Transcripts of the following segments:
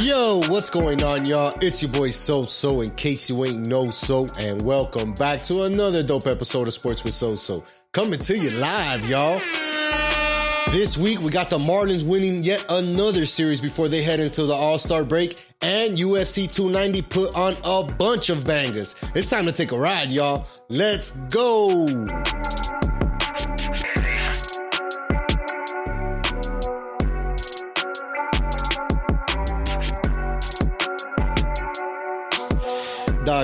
Yo, what's going on, y'all? It's your boy SoSo, in case you ain't know so, and welcome back to another dope episode of Sports with SoSo. Coming to you live, y'all. This week, we got the Marlins winning yet another series before they head into the All Star break, and UFC 290 put on a bunch of bangers. It's time to take a ride, y'all. Let's go.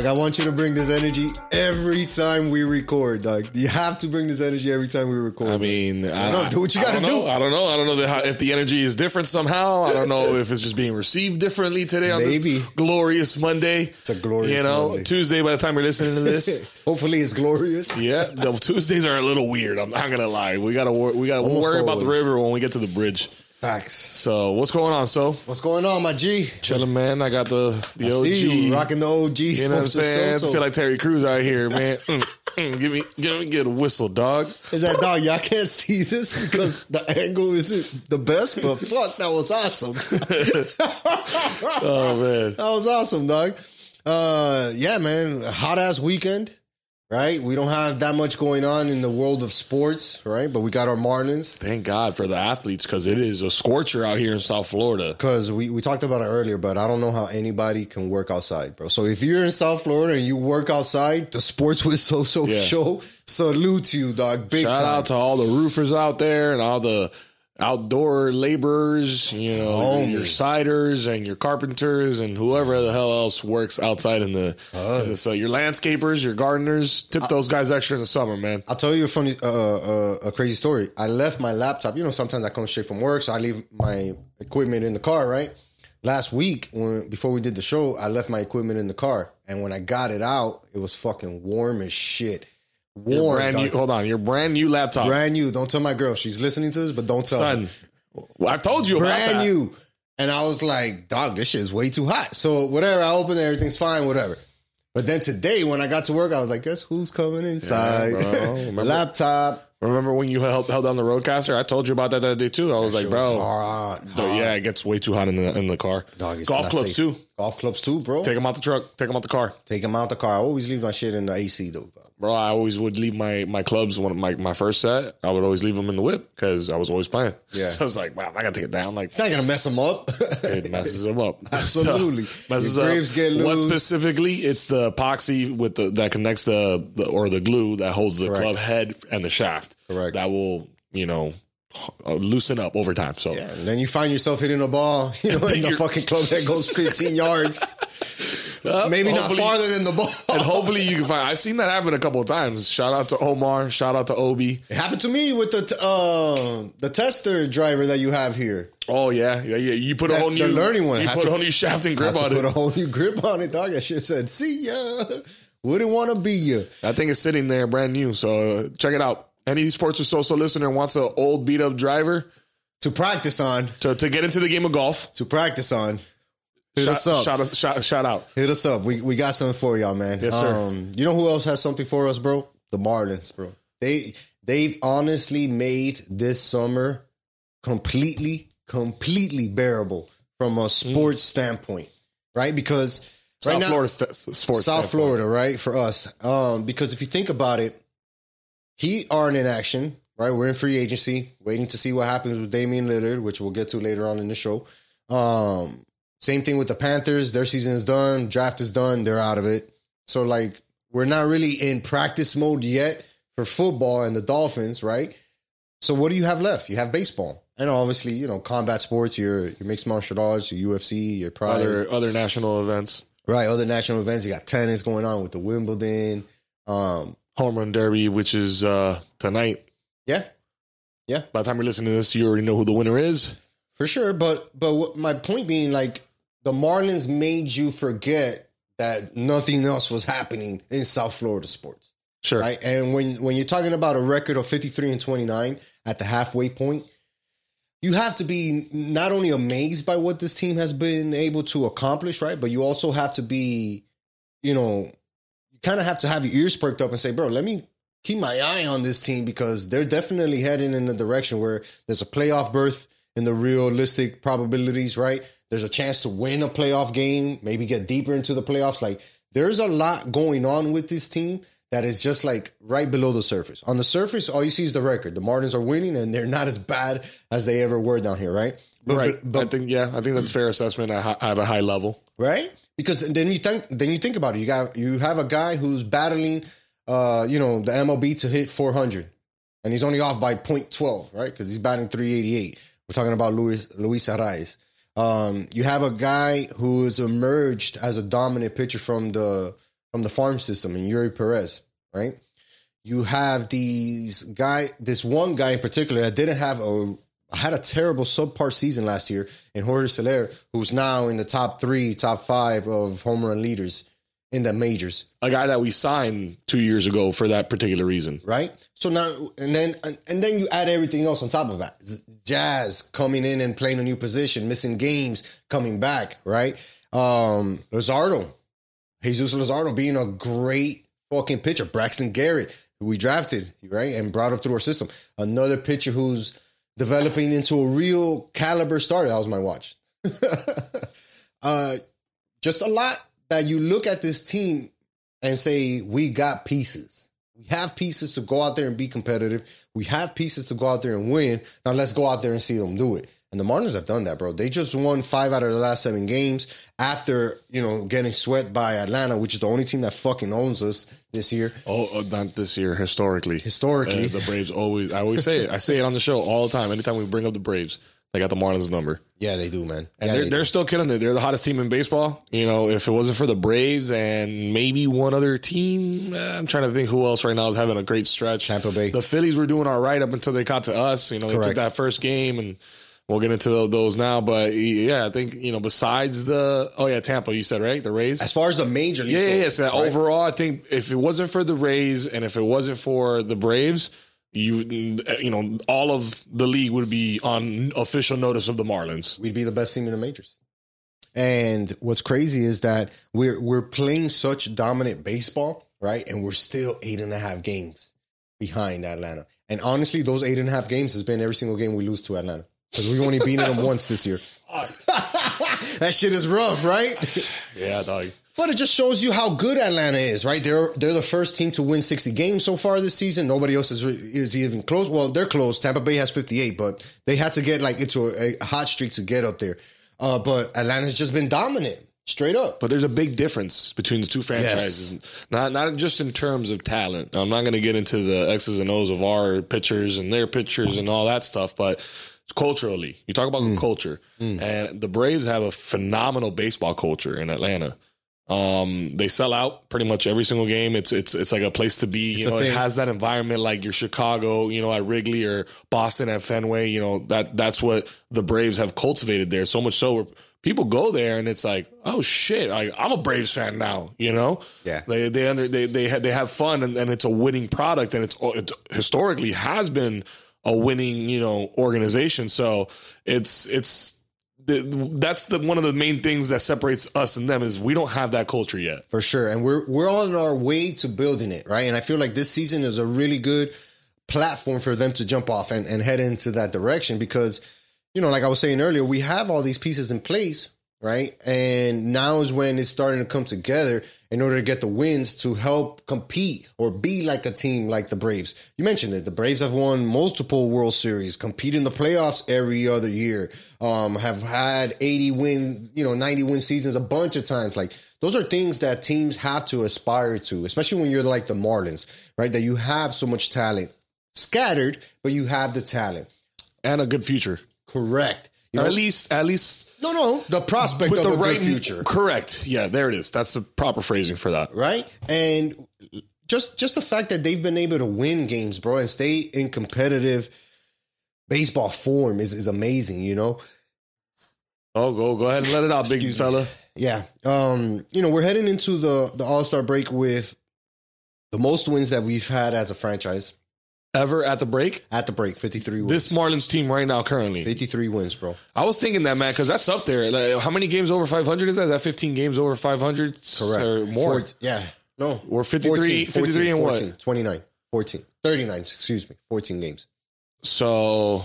Dog, I want you to bring this energy every time we record, dog. You have to bring this energy every time we record. I mean, I, don't know. Do what you gotta don't know. do. I don't know. I don't know how, if the energy is different somehow. I don't know if it's just being received differently today on Maybe. this glorious Monday. It's a glorious you know, Monday. Tuesday by the time you're listening to this. Hopefully, it's glorious. yeah, the Tuesdays are a little weird. I'm not gonna lie. We gotta wor- we gotta Almost worry about the river when we get to the bridge. Facts. So what's going on? So What's going on, my G? chilling, man. I got the the I OG. see you rocking the OG. You know what I'm saying? So-So. I feel like Terry Crews out here, man. Mm, mm, give me, give me, get a whistle, dog. Is that dog? Y'all can't see this because the angle isn't the best, but fuck, that was awesome. Oh man, That was awesome, dog. Uh, yeah, man, hot ass weekend, right? We don't have that much going on in the world of sports, right? But we got our Marlins thank God for the athletes because it is a scorcher out here in South Florida. because we we talked about it earlier, but I don't know how anybody can work outside, bro. So if you're in South Florida and you work outside, the Sports with SoSo Yeah. show salute you, dog, big Shout time. out to all the roofers out there and all the outdoor laborers, you know, Homie. your siders and your carpenters and whoever the hell else works outside in the. So your landscapers, your gardeners, tip those guys extra in the summer, man. I'll tell you a funny, uh, uh, a crazy story. I left my laptop. You know, sometimes I come straight from work, so I leave my equipment in the car. Right. Last week, when before we did the show, I left my equipment in the car, and when I got it out, it was fucking warm as shit. Warm, Brand new. Hold on, your brand new laptop, brand new. Don't tell my girl. She's listening to this, but don't tell her. son. Well, I told you brand that. new. And I was like, dog, this shit is way too hot. So whatever, I opened it, everything's fine, whatever. But then today, when I got to work, I was like, guess who's coming inside? bro. Remember- Laptop. Remember when you held, held down the RODECaster? I told you about that that day too. I was like, Shit bro, hot, hot. yeah, it gets way too hot in the in the car. Dog, it's Golf clubs safe. too. Golf clubs too, bro. Take them out the truck. Take them out the car. Take them out the car. I always leave my shit in the AC though. dog. Bro, I always would leave my my clubs when my my first set. I would always leave them in the whip because I was always playing. Yeah. so I was like, wow, I gotta take it down. Like It's not gonna mess them up. it messes them up. Absolutely. So, messes Your up. get What specifically? It's the epoxy with the that connects the, the or the glue that holds the Correct. club head and the shaft. Correct. That will you know loosen up over time. So Yeah, and then you find yourself hitting a ball, you know, in the fucking club that goes 15 yards. Uh, Maybe not farther than the ball. And hopefully you can find. I've seen that happen a couple of times. Shout out to Omar. Shout out to Obi. It happened to me with the t- uh, the tester driver that you have here. Oh yeah, yeah, yeah. You put a That- whole the new learning one You put to- a whole new shaft and grip on put it. a whole new grip on it, dog. That shit said, "See ya." Wouldn't want to be you. That thing is sitting there brand new. So uh, check it out. Any sports or social listener wants an old beat up driver To practice on, to, to get into the game of golf. to practice on. Hit Shout, us up. shout, us- shout, shout out. Hit us up. We we got something for y'all, man. Yes, sir. Um, you know who else has something for us, bro? The Marlins, bro. They they've honestly made this summer completely, completely bearable from a sports standpoint, right? Because right now, Florida st- sports. South standpoint. Florida, right? For us. Um, because if you think about it, Heat aren't in action, right? We're in free agency, waiting to see what happens with Damian Lillard, which we'll get to later on in the show. Um, same thing with the Panthers. Their season is done, draft is done, they're out of it. So like we're not really in practice mode yet for football and the Dolphins, right? So what do you have left? You have baseball. And obviously, you know, combat sports, your your mixed martial arts, your UFC, your pride. Other other national events. Right, other national events. You got tennis going on with the Wimbledon. Um, Home Run Derby, which is uh, tonight. yeah, yeah. By the time you're listening to this, you already know who the winner is. for sure. But but what, my point being, like, the Marlins made you forget that nothing else was happening in South Florida sports, Sure. right? And when when you're talking about a record of 53 and 29 at the halfway point, you have to be not only amazed by what this team has been able to accomplish, right? But you also have to be, you know, kind of have to have your ears perked up and say, bro, let me keep my eye on this team because they're definitely heading in the direction where there's a playoff berth in the realistic probabilities, right? There's a chance to win a playoff game, maybe get deeper into the playoffs. Like there's a lot going on with this team that is just like right below the surface. On the surface, all you see is the record. The Marlins are winning, and they're not as bad as they ever were down here, right? But, right. But, but, I think yeah, I think that's fair assessment at, at a high level, right? Because then you think then you think about it. You got you have a guy who's battling, uh, you know, the MLB to hit 400, and he's only off by 0.12, right? Because he's batting 388. We're talking about Luis Luis Arraez. Um, you have a guy who has emerged as a dominant pitcher from the from the farm system in Eury Perez, right? You have these guy, this one guy in particular that didn't have a had a terrible subpar season last year in Jorge Soler, who's now in the top three, top five of home run leaders in the majors. A guy that we signed two years ago for that particular reason, right? So now and then and then you add everything else on top of that. Jazz coming in and playing a new position, missing games, coming back, right? Um Luzardo Jesus Luzardo being a great fucking pitcher. Braxton Garrett, who we drafted, right, and brought up through our system. Another pitcher who's developing into a real caliber starter. That was my watch. uh, just a lot that you look at this team and say, we got pieces. We have pieces to go out there and be competitive. We have pieces to go out there and win. Now let's go out there and see them do it. And the Marlins have done that, bro. They just won five out of the last seven games after, you know, getting swept by Atlanta, which is the only team that fucking owns us this year. Oh, uh, not this year. Historically, historically, uh, the Braves always. I always say it. I say it on the show all the time. Anytime we bring up the Braves, they got the Marlins number. Yeah, they do, man. And yeah, they're, they are still killing it. They're the hottest team in baseball. You know, if it wasn't for the Braves and maybe one other team, eh, I'm trying to think who else right now is having a great stretch. Tampa Bay. The Phillies were doing all right up until they got to us. You know, Correct. they took that first game and We'll get into those now, but yeah, I think you know. Besides the oh yeah, Tampa, you said right, the Rays. As far as the major, yeah, yeah, yeah. So right? overall, I think if it wasn't for the Rays and if it wasn't for the Braves, you you know all of the league would be on official notice of the Marlins. We'd be the best team in the majors. And what's crazy is that we're we're playing such dominant baseball, right? And we're still eight and a half games behind Atlanta. And honestly, those eight and a half games has been every single game we lose to Atlanta because we've only beaten them once this year. that shit is rough, right? Yeah, dog. But it just shows you how good Atlanta is, right? They're they're the first team to win 60 games so far this season. Nobody else is is even close. Well, they're close. Tampa Bay has 58, but they had to get like into a, a hot streak to get up there. Uh, but Atlanta's just been dominant. Straight up. But there's a big difference between the two franchises. Yes. Not not just in terms of talent. I'm not going to get into the X's and O's of our pitchers and their pitchers and all that stuff, but culturally. You talk about mm. culture, mm. and the Braves have a phenomenal baseball culture in Atlanta. Um, they sell out pretty much every single game. It's it's it's like a place to be. It's you know, it has that environment like your Chicago, you know, at Wrigley or Boston at Fenway. You know that that's what the Braves have cultivated there. So much so where people go there and it's like, oh shit, I, I'm a Braves fan now. You know, yeah. They they under, they they have, they have fun and, and it's a winning product and it's it historically has been a winning, you know, organization. So it's it's that's the one of the main things that separates us and them is we don't have that culture yet. For sure. And we're we're on our way to building it, right? And I feel like this season is a really good platform for them to jump off and, and head into that direction because, you know, like I was saying earlier, we have all these pieces in place, right? And now is when it's starting to come together in order to get the wins to help compete or be like a team like the Braves. You mentioned it. The Braves have won multiple World Series, compete in the playoffs every other year, um, have had 80 win, you know, 90 win seasons a bunch of times. Like those are things that teams have to aspire to, especially when you're like the Marlins, right? That you have so much talent scattered, but you have the talent and a good future. Correct. You know, at least, at least no, no, the prospect of the a right, good future. Correct. Yeah, there it is. That's the proper phrasing for that. Right? And just just the fact that they've been able to win games, bro, and stay in competitive baseball form is, is amazing, you know. Oh, go go ahead and let it out, big fella. Yeah. Um, you know, we're heading into the the All-Star break with the most wins that we've had as a franchise ever at the break? At the break, 53 wins. This Marlins team right now currently. 53 wins, bro. I was thinking that, man, because that's up there. Like, how many games over 500 is that? Is that 15 games over 500? Correct. Or more? Four, yeah. No. We're 53, 14, 53 14, and 14, what? 29. 14. 39, excuse me. 14 games. So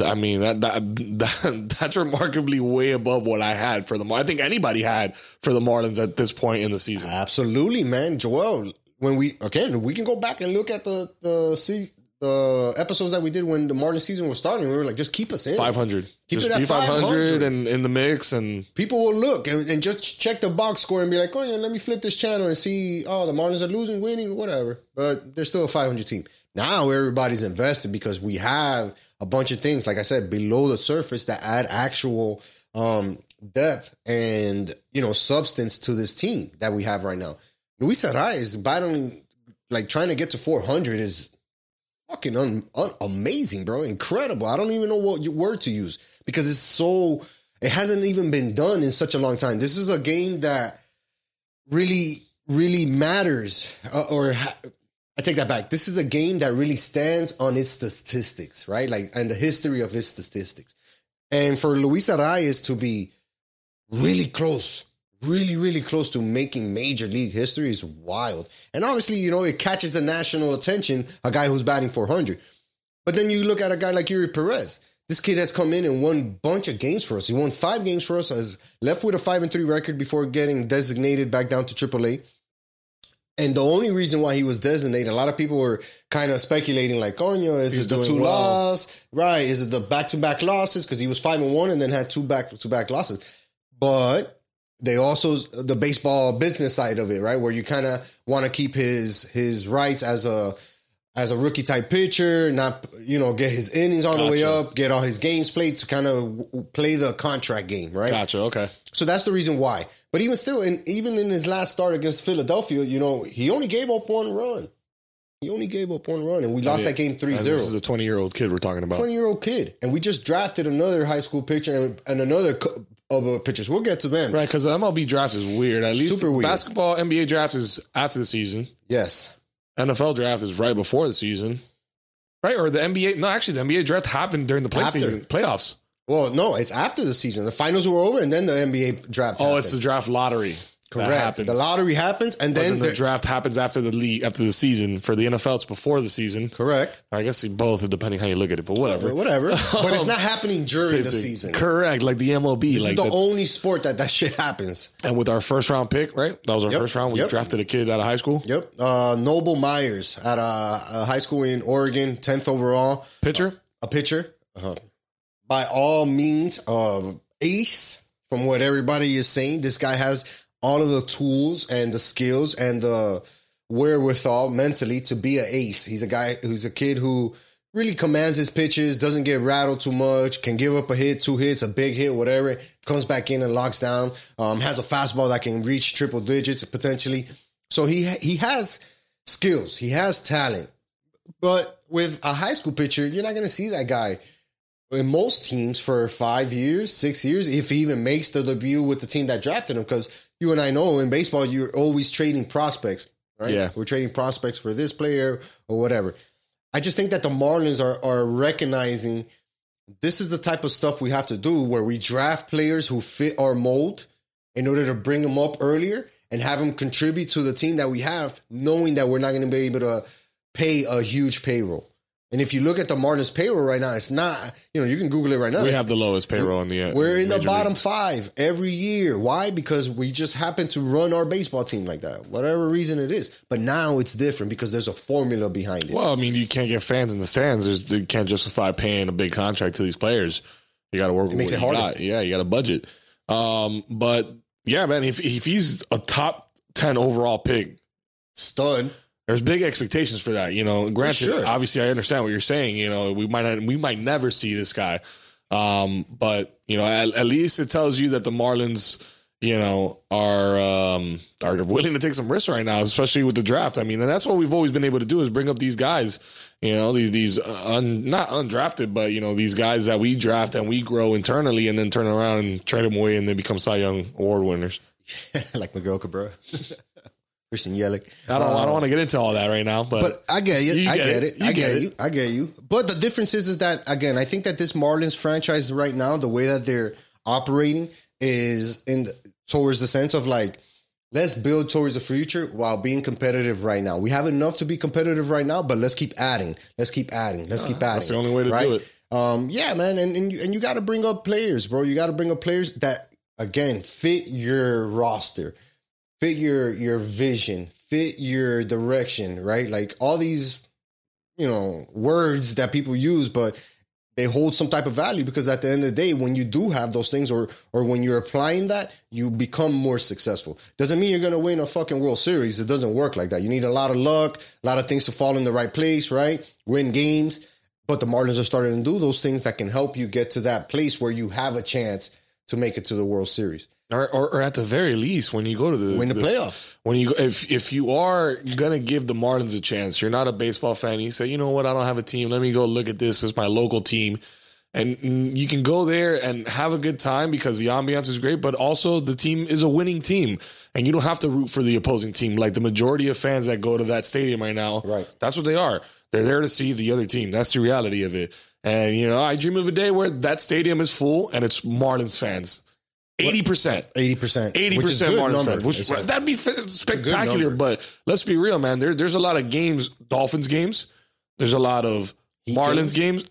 I mean that, that that that's remarkably way above what I had for the Mar. I think anybody had for the Marlins at this point in the season. Absolutely, man. Joel, when we again we can go back and look at the the see the episodes that we did when the Marlins season was starting. We were like, just keep us in. Five hundred. Keep just it at 500 500 and in the mix and People will look and, and just check the box score and be like, oh yeah, let me flip this channel and see. Oh, the Marlins are losing, winning, whatever. But they're still a 500 team. Now everybody's invested because we have a bunch of things, like I said, below the surface that add actual um, depth and you know substance to this team that we have right now. Luis Arraez is battling, like trying to get to 400 is fucking un, un, amazing, bro. Incredible. I don't even know what word to use because it's so. It hasn't even been done in such a long time. This is a game that really, really matters. Uh, or ha- I take that back. This is a game that really stands on its statistics, right? Like and the history of its statistics. And for Luis Arraez to be really close, really, really close to making major league history is wild. And obviously, you know, it catches the national attention, a guy who's batting 400. But then you look at a guy like Eury Perez. This kid has come in and won a bunch of games for us. He won five games for us, has left with a five and three record before getting designated back down to AAA. And the only reason why he was designated, a lot of people were kind of speculating, like, oh, you know, is He's it the two well. loss? Right. Is it the back to back losses? Because he was five and one and then had two back to back losses. But they also the baseball business side of it, right? Where you kind of want to keep his his rights as a as a rookie type pitcher, not you know get his innings all the way up, get all his games played to kind of play the contract game, right? gotcha. Okay. So that's the reason why. But even still, and even in his last start against Philadelphia, you know, he only gave up one run. He only gave up one run, and we lost Yeah. that game 3 And 0. This is a twenty year old kid we're talking about. 20 year old kid. And we just drafted another high school pitcher and, and another co- Oh, other pitchers. We'll get to them. Right, because the MLB draft is weird. At least Super weird. basketball NBA draft is after the season. Yes. NFL draft is right before the season. Right? Or the NBA no, actually the NBA draft happened during the play After. season playoffs. Well, no, it's after the season. The finals were over, and then the NBA draft. Oh, happened. it's the draft lottery. Correct. The lottery happens, and then then the the- draft happens after the league after the season. For the NFL, it's before the season. correct. I guess both, depending how you look at it, but whatever. Whatever, but it's not happening during the season. Correct, like the MLB. This like the only sport that that shit happens. And with our first round pick, right? That was our Yep. first round. We Yep. drafted a kid out of high school, Yep. Uh, Noble Meyers at a, a high school in Oregon, tenth overall. pitcher. a pitcher. Uh-huh. By all means, of ace. From what everybody is saying, this guy has all of the tools and the skills and the wherewithal mentally to be an ace. He's a guy who's a kid who really commands his pitches, doesn't get rattled too much, can give up a hit, two hits, a big hit, whatever. Comes back in and locks down. Um, has a fastball that can reach triple digits potentially. So he he has skills. He has talent. But with a high school pitcher, you're not going to see that guy in most teams for five years, six years, if he even makes the debut with the team that drafted him. Because you and I know in baseball, you're always trading prospects, right? Yeah. We're trading prospects for this player or whatever. I just think that the Marlins are, are recognizing this is the type of stuff we have to do where we draft players who fit our mold in order to bring them up earlier and have them contribute to the team that we have, knowing that we're not going to be able to pay a huge payroll. And if you look at the Marlins payroll right now, it's not, you know, you can Google it right now. We It's- have the lowest payroll in the. Uh, we're in the bottom League. five every year. Why? Because we just happen to run our baseball team like that, whatever reason it is. But now it's different because there's a formula behind it. Well, I mean, you can't get fans in the stands. There's, you can't justify paying a big contract to these players. You got to work with makes what it you harder. got. Yeah, you got a budget. Um, but yeah, man, if if he's a top ten overall pick, Stud. There's big expectations for that. You know, granted, sure. obviously, I understand what you're saying. You know, we might not, we might never see this guy, um, but you know, at, at least it tells you that the Marlins, you know, are um, are willing to take some risks right now, especially with the draft. I mean, and that's what we've always been able to do is bring up these guys. You know, these these uh, un, not undrafted, but you know, these guys that we draft and we grow internally, and then turn around and trade them away, and they become Cy Young award winners. like Miguel Cabrera. Christian Yelich. I don't, I don't want to get into all that right now, but, But I get you. You I get get it. it. You I get get it. you. I get you. But the difference is, is that again, I think that this Marlins franchise right now, the way that they're operating is in the, towards the sense of like, let's build towards the future while being competitive right now. We have enough to be competitive right now, but let's keep adding. Let's keep adding. Let's keep adding. that's the only way to right? do it. um, yeah, man, and and you, and you got to bring up players, bro. You got to bring up players that again fit your roster, fit your your vision, fit your direction, right? Like all these, you know, words that people use, but they hold some type of value because at the end of the day, when you do have those things or or when you're applying that, you become more successful. Doesn't mean you're gonna win a fucking World Series. It doesn't work like that. You need a lot of luck, a lot of things to fall in the right place, right? Win games. But the Marlins are starting to do those things that can help you get to that place where you have a chance to make it to the World Series. Or, or, or at the very least, when you go to the Win the this- playoff. when you if if you are gonna give the Marlins a chance, you're not a baseball fan. You say, you know what, I don't have a team. Let me go look at this as my local team, and mm, you can go there and have a good time because the ambiance is great. But also, the team is a winning team, and you don't have to root for the opposing team. Like the majority of fans that go to that stadium right now, Right. That's what they are. They're there to see the other team. That's the reality of it. And you know, I dream of a day where that stadium is full and it's Marlins fans. Eighty percent. Eighty percent. Eighty percent Marlins fans, which that'd be f- spectacular. But let's be real, man. There, there's a lot of games, Dolphins games. There's a lot of Heat Marlins games.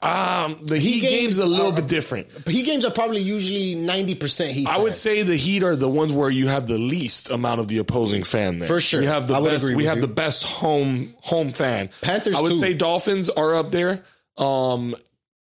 Um, the Heat, games, games a little are- bit different. But Heat games are probably usually ninety percent Heat. I would say the Heat are the ones where you have the least amount of the opposing fan there. For sure. we have the I best. we have you. the best home home fan. Panthers, I would too. say Dolphins are up there. Um,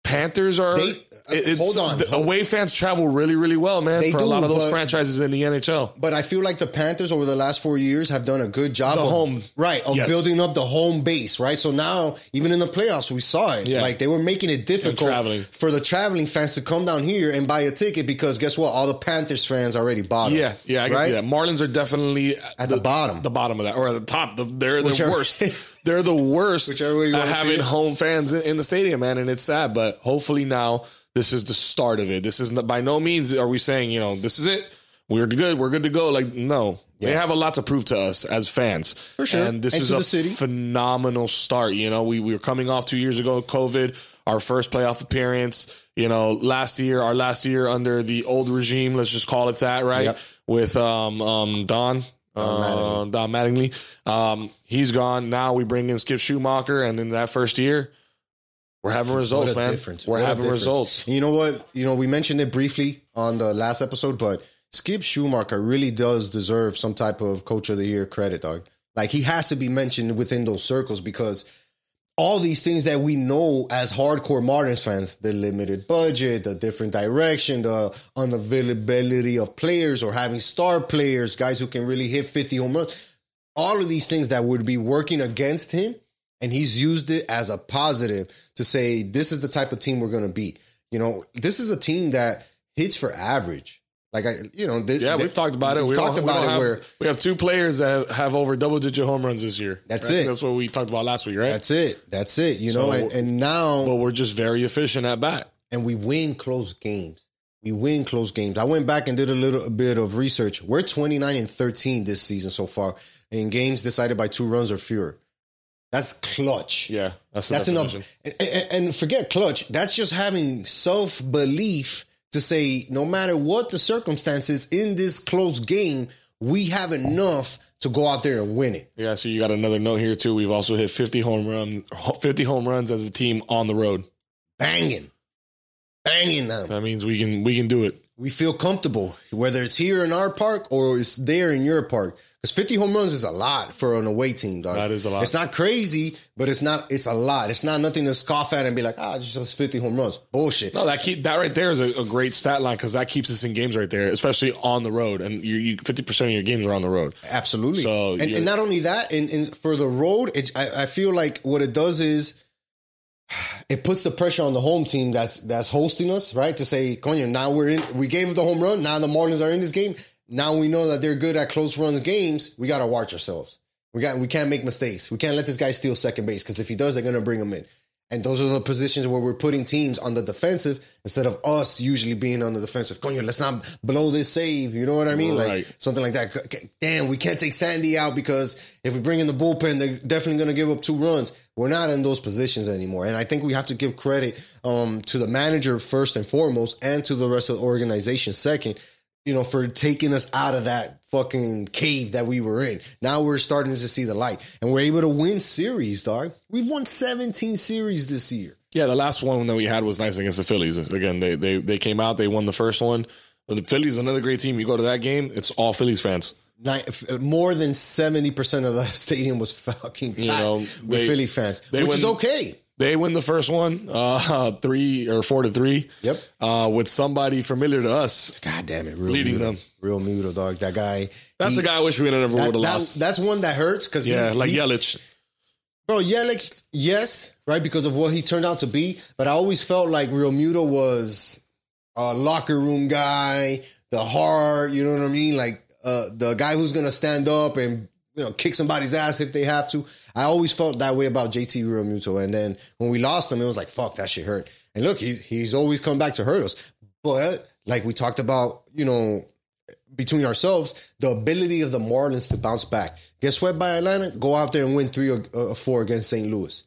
Panthers are. They- it's- hold on. The away fans travel really, really well, man. They for a lot of those but- franchises in the NHL. But I feel like the Panthers over the last four years have done a good job The of home. right of Yes. building up the home base, right? So now even in the playoffs we saw it. Yeah. Like they were making it difficult for the traveling fans to come down here and buy a ticket because guess what? All the Panthers fans already bought. Yeah, yeah, I can right? see that. Marlins are definitely At the bottom. the bottom of that, or at the top. The, they're the worst. They're the worst Whichever way you at having home fans in, in the stadium, man, and it's sad. But hopefully now this is the start of it. This is not, by no means are we saying you know this is it. We're good. We're good to go. Like no, they have a lot to prove to us as fans For sure. And this And is a city. phenomenal start. You know, we we were coming off two years ago, COVID, our first playoff appearance. You know, last year, our last year under the old regime, let's just call it that, right? Yep. With um um Don. Don uh, Don Mattingly. Um, he's gone. Now we bring in Skip Schumaker, and in that first year, we're having results, man. difference. We're What having results. And you know what? You know, we mentioned it briefly on the last episode, but Skip Schumaker really does deserve some type of coach of the year credit, dog. Like he has to be mentioned within those circles because all these things that we know as hardcore Marlins fans, the limited budget, the different direction, the unavailability of players or having star players, guys who can really hit 50 home runs, all of these things that would be working against him. And he's used it as a positive to say, this is the type of team we're going to beat. You know, this is a team that hits for average. Like I, you know, this, Yeah, we've talked about it. We've We talked don't- we about it have- where we have two players that have over double digit home runs this year. That's right? it. That's what we talked about last week, right? that's it. That's it. You know, and, and now but we're just very efficient at bat. and we win close games. We win close games. I went back and did a little bit of research. We're 29 and 13 this season so far in games decided by two runs or fewer. That's clutch. Yeah, that's That's enough. And, and- and forget clutch. That's just having self belief to say, no matter what the circumstances in this close game, we have enough to go out there and win it. Yeah, so you got another note here too. We've also hit 50 home run 50 home runs as a team on the road. Banging, banging them. That means we can we can do it. we feel comfortable, whether it's here in our park or it's there in your park. Because 50 home runs is a lot for an away team, dog. That is a lot. It's not crazy, but it's not. It's a lot. It's not nothing to scoff at and be like, ah, it's just 50 home runs. Bullshit. No, that keep that right there is a, a great stat line because that keeps us in games right there, especially on the road. And you, you 50% of your games are on the road. Absolutely. So and, and not only that, and, and for the road, it, I, I feel like what it does is it puts the pressure on the home team that's that's hosting us, right? To say, Coño, now we're in. We gave the home run. Now the Marlins are in this game. Now we know that they're good at close run games. We got to watch ourselves. We got we can't make mistakes. We can't let this guy steal second base because if he does, they're gonna bring him in. And those are the positions where we're putting teams on the defensive instead of us usually being on the defensive. Coño, let's not blow this save. You know what I mean? Right. Like something like that. Damn, we can't take Sandy out because if we bring in the bullpen, they're definitely going to give up two runs. We're not in those positions anymore, and I think we have to give credit um, to the manager first and foremost, and to the rest of the organization second. You know, for taking us out of that fucking cave that we were in. Now we're starting to see the light, and we're able to win series, dog. We've won 17 series this year. Yeah, the last one that we had was nice against the Phillies. Again, they they they came out, they won the first one. But the Phillies, another great team. You go to that game, it's all Phillies fans. Nine, more than seventy percent of the stadium was fucking You know, with they- Philly fans, which is okay. They win the first one, uh, three or four to three. Yep. Uh, with somebody familiar to us. God damn it, real Leading them. Realmuto dog. That guy. That's he- the guy I wish we never would That, have that- lost. that's one that hurts because yeah, like he, Yelich. bro. Yelich, yes, right, because of what he turned out to be. But I always felt like Realmuto was a locker room guy, the heart. You know what I mean? Like uh, the guy who's gonna stand up and you know kick somebody's ass if they have to. I always felt that way about JT Realmuto. And then when we lost him, it was like fuck that shit hurt. And look, he's he's always come back to hurt us. But like we talked about, you know, between ourselves, the ability of the Marlins to bounce back. Get swept by Atlanta, go out there and win three or uh, four against St. Louis,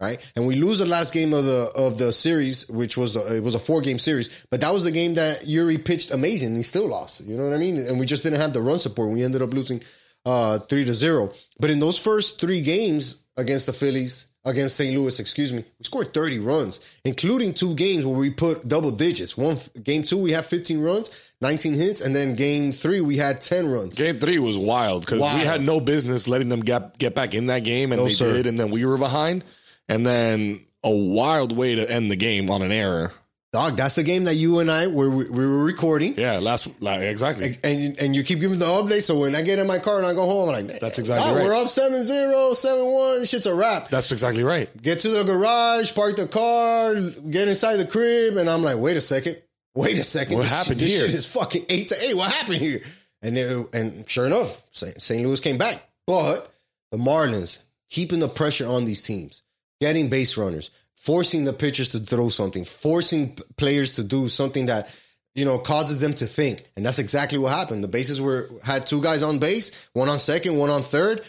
right? And we lose the last game of the of the series, which was the, it was a four game series, but that was the game that Eury pitched amazing. and He still lost. You know what I mean? And we just didn't have the run support. We ended up losing uh, three to zero. But in those first three games against the Phillies, against St. Louis, excuse me, we scored 30 runs, including two games where we put double digits. One game two, we had 15 runs, 19 hits, and then game three, we had 10 runs. Game three was wild because we had no business letting them get get back in that game, and No, they sir. did, and then we were behind, and then a wild way to end the game on an error. Dog, that's the game that you and I were we were recording. Yeah, last like, exactly. And and you keep giving the update. So when I get in my car and I go home, I'm like, That's exactly dog, right. We're up 7 0, 7 1. Shit's a wrap. That's exactly right. Get to the garage, park the car, get inside the crib, and I'm like, wait a second, wait a second. What this happened shit, here? This shit is fucking eight to eight. What happened here? And it, and sure enough. St. Louis came back. But the Marlins keeping the pressure on these teams, getting base runners, forcing the pitchers to throw something, forcing p- players to do something that you know causes them to think, and that's exactly what happened. The bases were had two guys on base, one on second, one on third.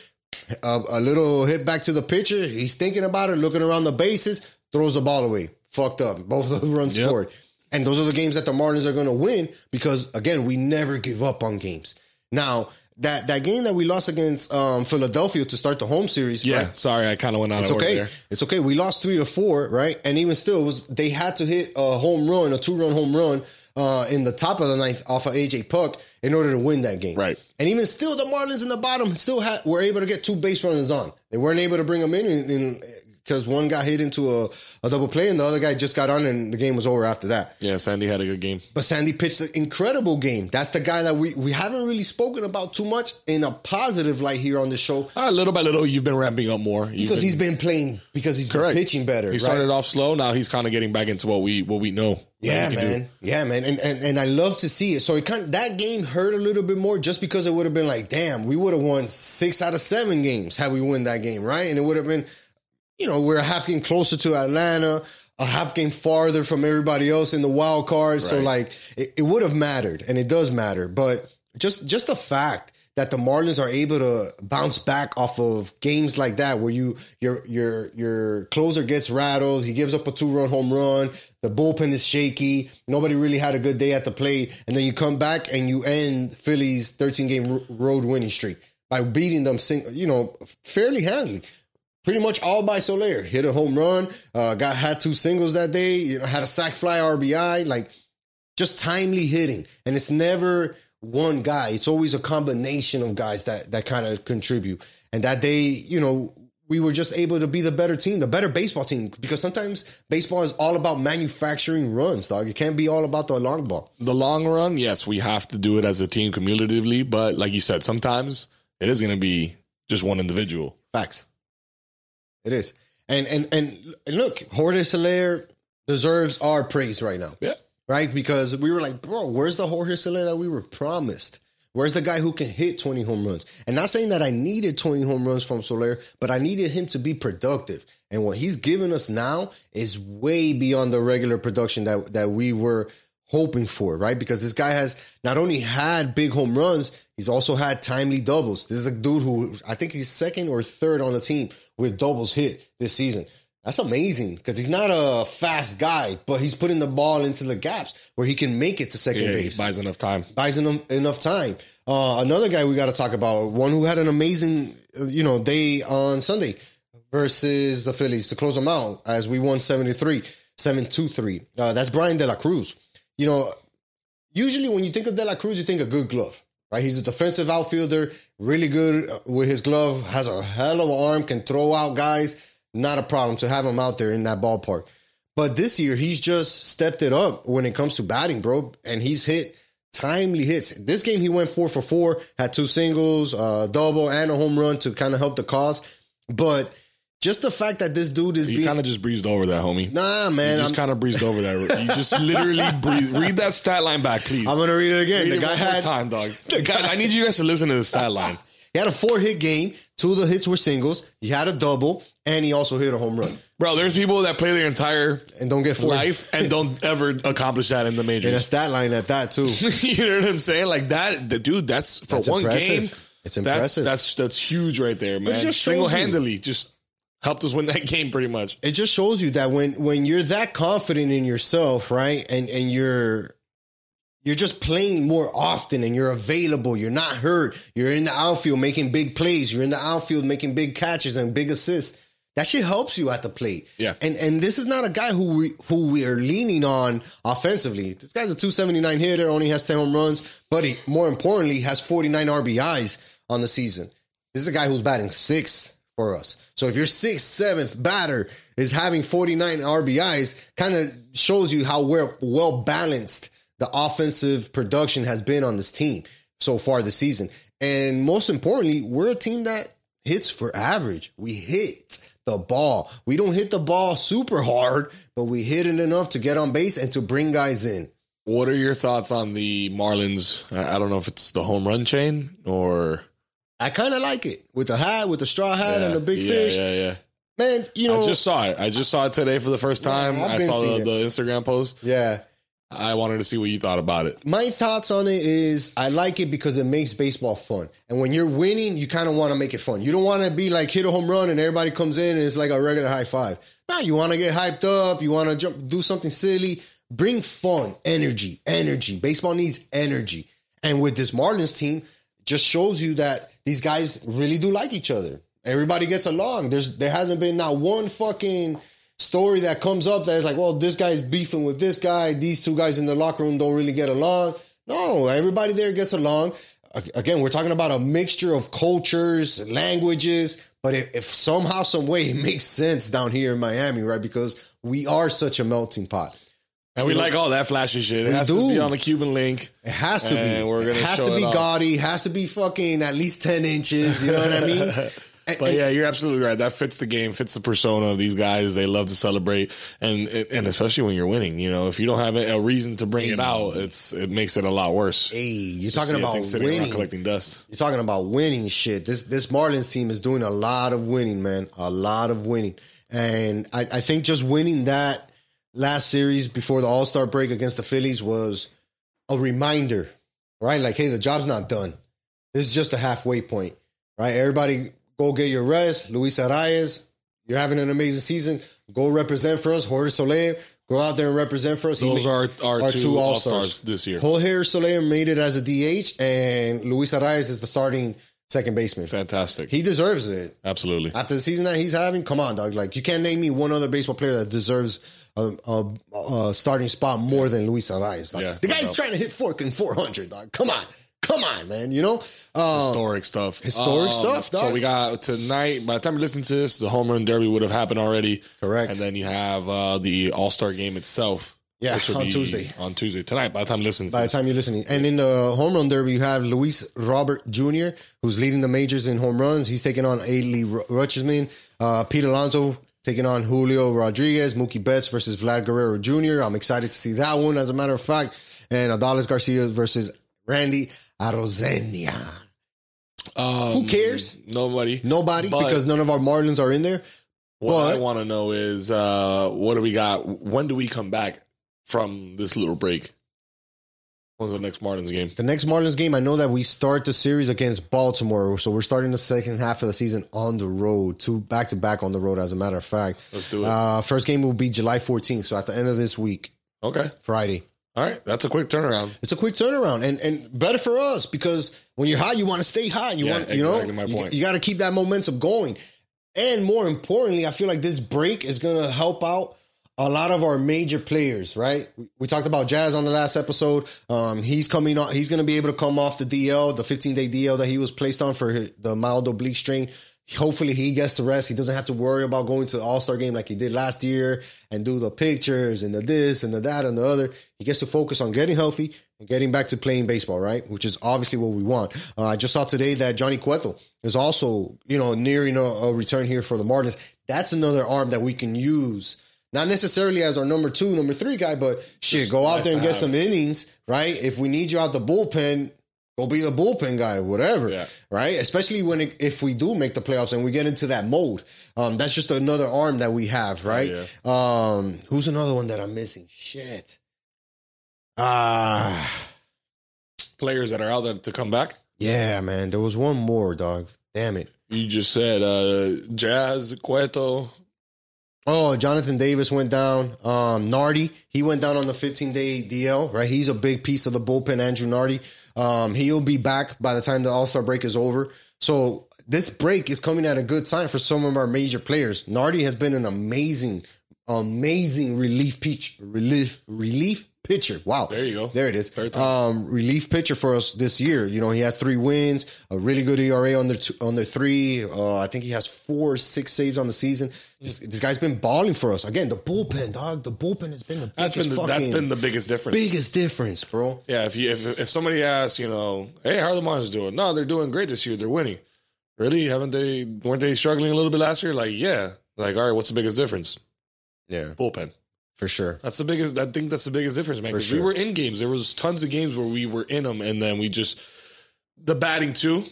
A, a little hit back to the pitcher. He's thinking about it, looking around the bases, throws the ball away. Fucked up. Both of the runs Yep. scored. And those are the games that the Marlins are going to win because, again, we never give up on games. Now, that, that game that we lost against um, Philadelphia to start the home series, Yeah, right? sorry, I kind of went out It's of order okay. there. It's okay. We lost three to four, right? And even still, it was they had to hit a home run, a two run home run uh, in the top of the ninth off of AJ Puk in order to win that game. Right. And even still, the Marlins in the bottom still had were able to get two base runners on. They weren't able to bring them in because one got hit into a, a double play and the other guy just got on and the game was over after that. Yeah, Sandy had a good game. But Sandy pitched an incredible game. That's the guy that we, we haven't really spoken about too much in a positive light here on the show Uh, little by little, you've been ramping up more. You've because been- he's been playing because he's correct been pitching better. He right? started off slow. Now he's kind of getting back into what we what we know. Yeah, can do. man. Yeah, man. And, and and I love to see it. So it kind that game hurt a little bit more just because it would have been like, damn, we would have won six out of seven games had we won that game, right? And it would have been, you know, we're a half game closer to Atlanta, a half game farther from everybody else in the wild card. So like it, it would have mattered, and it does matter. But just just the fact that the Marlins are able to bounce back off of games like that, where you your your your closer gets rattled, he gives up a two run home run, the bullpen is shaky, nobody really had a good day at the plate, and then you come back and you end Philly's thirteen game ro- road winning streak by beating them, sing, you know, fairly handily. Pretty much all by Soler. Hit a home run, uh, got had two singles that day, you know, had a sac fly RBI, like just timely hitting. And it's never one guy. It's always a combination of guys that that kind of contribute. And that day, you know, we were just able to be the better team, the better baseball team. Because sometimes baseball is all about manufacturing runs, dog. It can't be all about the long ball. The long run, yes, we have to do it as a team cumulatively. But like you said, sometimes it is going to be just one individual. Facts. It is. And and and look, Jorge Soler deserves our praise right now. Yeah. right? Because we were like, bro, where's the Jorge Soler that we were promised? Where's the guy who can hit 20 home runs? And not saying that I needed 20 home runs from Soler, but I needed him to be productive. And what he's giving us now is way beyond the regular production that, that we were hoping for, right? Because this guy has not only had big home runs, he's also had timely doubles. This is a dude who I think he's second or third on the team with doubles hit this season. That's amazing because he's not a fast guy, but he's putting the ball into the gaps where he can make it to second Yeah, he base. buys enough time. Buys enough, enough time. Uh, another guy we got to talk about, one who had an amazing, uh, you know, day on Sunday. versus the Phillies to close them out as we won 73, 7-2-3. Uh, that's Bryan De La Cruz. You know, usually when you think of De La Cruz, you think a good glove, right? He's a defensive outfielder, really good with his glove, has a hell of an arm, can throw out guys. Not a problem to have him out there in that ballpark. But this year, he's just stepped it up when it comes to batting, bro. And he's hit timely hits. This game, he went four for four, had two singles, a double, and a home run to kind of help the cause. But just the fact that this dude is You being kind of just breezed over that, homie. nah, man. you just kind of breezed over that. You just literally breathe. Read that stat line back, please. I'm gonna read it again. Read the it guy had time, dog. Guys, I need you guys to listen to the stat line. he had a four hit game. Two of the hits were singles. He had a double, and he also hit a home run. Bro, there's people that play their entire And don't get four life and don't ever accomplish that in the major. in a majors. stat line at that too. you know what I'm saying? Like that, the dude. That's for That's one impressive. game. It's impressive. that's that's that's huge right there, man. Single handedly, just helped us win that game pretty much. it just shows you that when when you're that confident in yourself, right, and and you're you're just playing more often and you're available, you're not hurt, you're in the outfield making big plays, you're in the outfield making big catches and big assists. That shit helps you at the plate. Yeah. And and this is not a guy who we who we are leaning on offensively. This guy's a 279 hitter, only has 10 home runs, but he more importantly has 49 RBIs on the season. This is a guy who's batting sixth for us. So if your sixth, seventh batter is having 49 RBIs, kind of shows you how well, well balanced the offensive production has been on this team so far this season. And most importantly, we're a team that hits for average. We hit the ball. We don't hit the ball super hard, but we hit it enough to get on base and to bring guys in. What are your thoughts on the Marlins? I I don't know if it's the home run chain or I kind of like it with the hat, with the straw hat and the big yeah, fish. Yeah, yeah. Man, you know, I just saw it. I just saw it today for the first time. I've I saw the, the Instagram post. yeah. I wanted to see what you thought about it. My thoughts on it is I like it because it makes baseball fun. And when you're winning, you kind of want to make it fun. You don't want to be like hit a home run and everybody comes in and it's like a regular high five. No, you want to get hyped up. You want to jump, do something silly. Bring fun, energy, energy. Baseball needs energy. And with this Marlins team, just shows you that these guys really do like each other. Everybody gets along. There's there hasn't been not one fucking story that comes up that is like, well, this guy's beefing with this guy. These two guys in the locker room don't really get along. No, everybody there gets along. Again, we're talking about a mixture of cultures, languages. But if, if somehow, some way, it makes sense down here in Miami, right? Because we are such a melting pot. And we like all that flashy shit. It We has do. to be on the Cuban link. It has to be. we're gonna it has to be gaudy. It has to be fucking at least ten inches. You know what I mean? But and- yeah, you're absolutely right. That fits the game, fits the persona of these guys. They love to celebrate, and and especially when you're winning. You know, if you don't have a reason to bring it out, it's it makes it a lot worse. Hey, you're talking about thing sitting around winning. collecting dust. You're talking about winning shit. This this Marlins team is doing a lot of winning, man. A lot of winning. And I, I think just winning that last series before the All Star break against the Phillies was a reminder, right? Like, hey, the job's not done. This is just a halfway point, right? Everybody go get your rest. Luis Arraez, you're having an amazing season. Go represent for us. Jorge Soler, go out there and represent for us. Those ma- are our, our two, two all All-Stars. stars this year. Jorge Soler made it as a DH, and Luis Arraez is the starting second baseman. Fantastic. He deserves it. Absolutely. After the season that he's having, come on, dog. Like, you can't name me one other baseball player that deserves a, a, a starting spot more than Luis Arraez. Dog. Yeah, the guy's trying to hit four and 400, dog. Come on. Come on, man. You know? Um, Historic stuff. Um, historic stuff, So dog. we got tonight. By the time you listen to this, the home run derby would have happened already. Correct. And then you have uh, the All Star game itself. Yeah, on Tuesday. On Tuesday tonight. By the time you listen to by the time you're listening. And in the home run derby, you have Luis Robert Jr., who's leading the majors in home runs. He's taking on Adley Rutschman. Uh, Pete Alonso taking on Julio Rodriguez. Mookie Betts versus Vlad Guerrero Jr. I'm excited to see that one, as a matter of fact. And Adolis Garcia versus Randy Arozarena. Um, Who cares? Nobody. Nobody, But- because none of our Marlins are in there. What I want to know is uh, what do we got? When do we come back from this little break? When's the next Marlins game? The next Marlins game, I know that we start the series against Baltimore, so we're starting the second half of the season on the road, two back to back on the road. As a matter of fact, Let's do it. Uh, first game will be July 14th, so at the end of this week, okay. Friday. All right. That's a quick turnaround. It's a quick turnaround, and and better for us because when you're hot, you want to stay hot. You Yeah, want you exactly know point. you, got to keep that momentum going. And more importantly, I feel like this break is going to help out a lot of our major players, right? We, talked about Jazz on the last episode. Um, he's coming on. He's going to be able to come off the DL, the 15 day DL that he was placed on for the mild oblique strain. Hopefully he gets to rest. He doesn't have to worry about going to the All Star game like he did last year and do the pictures and the this and the that and the other. He gets to focus on getting healthy and getting back to playing baseball, right? Which is obviously what we want. Uh, I just saw today that Johnny Cueto is also, you know, nearing a, a return here for the Marlins. That's another arm that we can use not necessarily as our number two, number three guy, but shit, Just go out there and get have. some innings, right? If we need you out the bullpen, go be the bullpen guy, whatever, yeah. right? Especially when it, if we do make the playoffs and we get into that mode, um, that's just another arm that we have, oh, right? Oh, yeah. Um, who's another one that I'm missing? Shit. Ah, uh, players that are out there to come back. Yeah, man. There was one more, dog. Damn it. You just said uh, Jazz, Cueto, Oh, Jonathan Davis went down. Um, Nardi, he went down on the 15 day DL, right? He's a big piece of the bullpen, Andrew Nardi. Um, he'll be back by the time the All Star break is over. So this break is coming at a good time for some of our major players. Nardi has been an amazing, amazing relief pitch, relief, relief pitcher. Wow. There you go. There it is. Um, relief pitcher for us this year. You know, he has three wins, a really good ERA on the two, on their three. Uh, I think he has four, six saves on the season. This, this, guy's been balling for us. Again, the bullpen, dog. The bullpen has been the that's been the, that's been the biggest difference. Biggest difference, bro. Yeah. If you if if somebody asks, you know, hey, how are the Marlins doing? No, they're doing great this year. They're winning. Really? Haven't they? Weren't they struggling a little bit last year? Like, yeah. Like, all right, what's the biggest difference? Yeah, bullpen for sure. That's the biggest. I think that's the biggest difference, man. Because sure. we were in games. There was tons of games where we were in them, and then we just the batting too.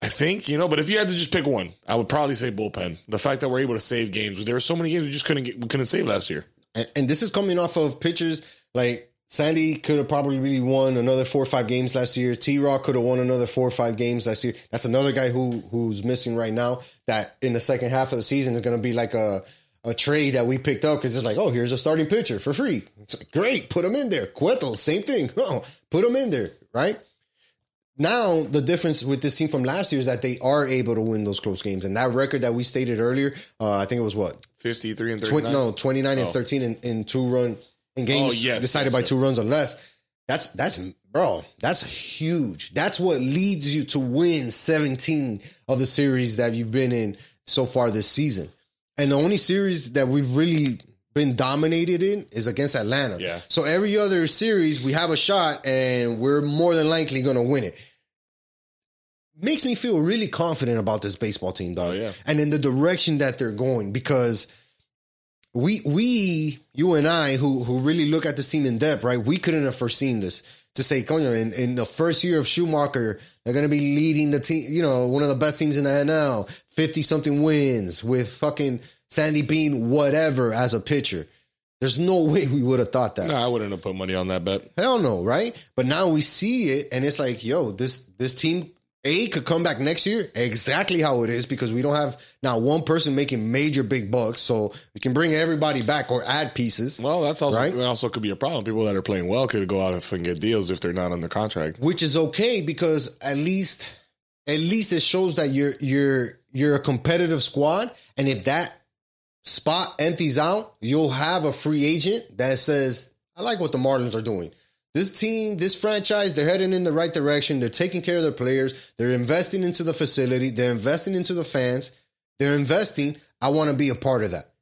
I think you know, but if you had to just pick one, I would probably say bullpen. The fact that we're able to save games. There were so many games we just couldn't get, we couldn't save last year. And, and this is coming off of pitchers like Sandy could have probably really won another four or five games last year. T Rock could have won another four or five games last year. That's another guy who who's missing right now. That in the second half of the season is going to be like a a trade that we picked up because it's like, oh, here's a starting pitcher for free. It's like, great, put him in there. Cueto, same thing. Oh, put him in there, right? Now, the difference with this team from last year is that they are able to win those close games. And that record that we stated earlier, uh, I think it was what? 53 and 39? Tw- no, 29 oh. and 13 in, in two run in games oh, yes, decided yes, by yes. two runs or less. That's, that's, bro, that's huge. That's what leads you to win 17 of the series that you've been in so far this season. And the only series that we've really been dominated in is against Atlanta. Yeah. So every other series we have a shot and we're more than likely going to win it. Makes me feel really confident about this baseball team, dog. Oh, yeah. And in the direction that they're going because we we you and I who who really look at this team in depth, right? We couldn't have foreseen this to say, coño, in, in the first year of Schumaker, they're going to be leading the team, you know, one of the best teams in the NL, 50 something wins with fucking Sandy Bean, whatever, as a pitcher. There's no way we would have thought that. No, I wouldn't have put money on that bet. Hell no, right? But now we see it, and it's like, yo, this this team a could come back next year exactly how it is because we don't have now one person making major big bucks, so we can bring everybody back or add pieces. Well, that's also right? also could be a problem. People that are playing well could go out and get deals if they're not under contract, which is okay because at least at least it shows that you're you're you're a competitive squad, and if that spot empties out, you'll have a free agent that says, "I like what the Marlins are doing." This team, this franchise, they're heading in the right direction. They're taking care of their players. They're investing into the facility. They're investing into the fans. They're investing. I want to be a part of that.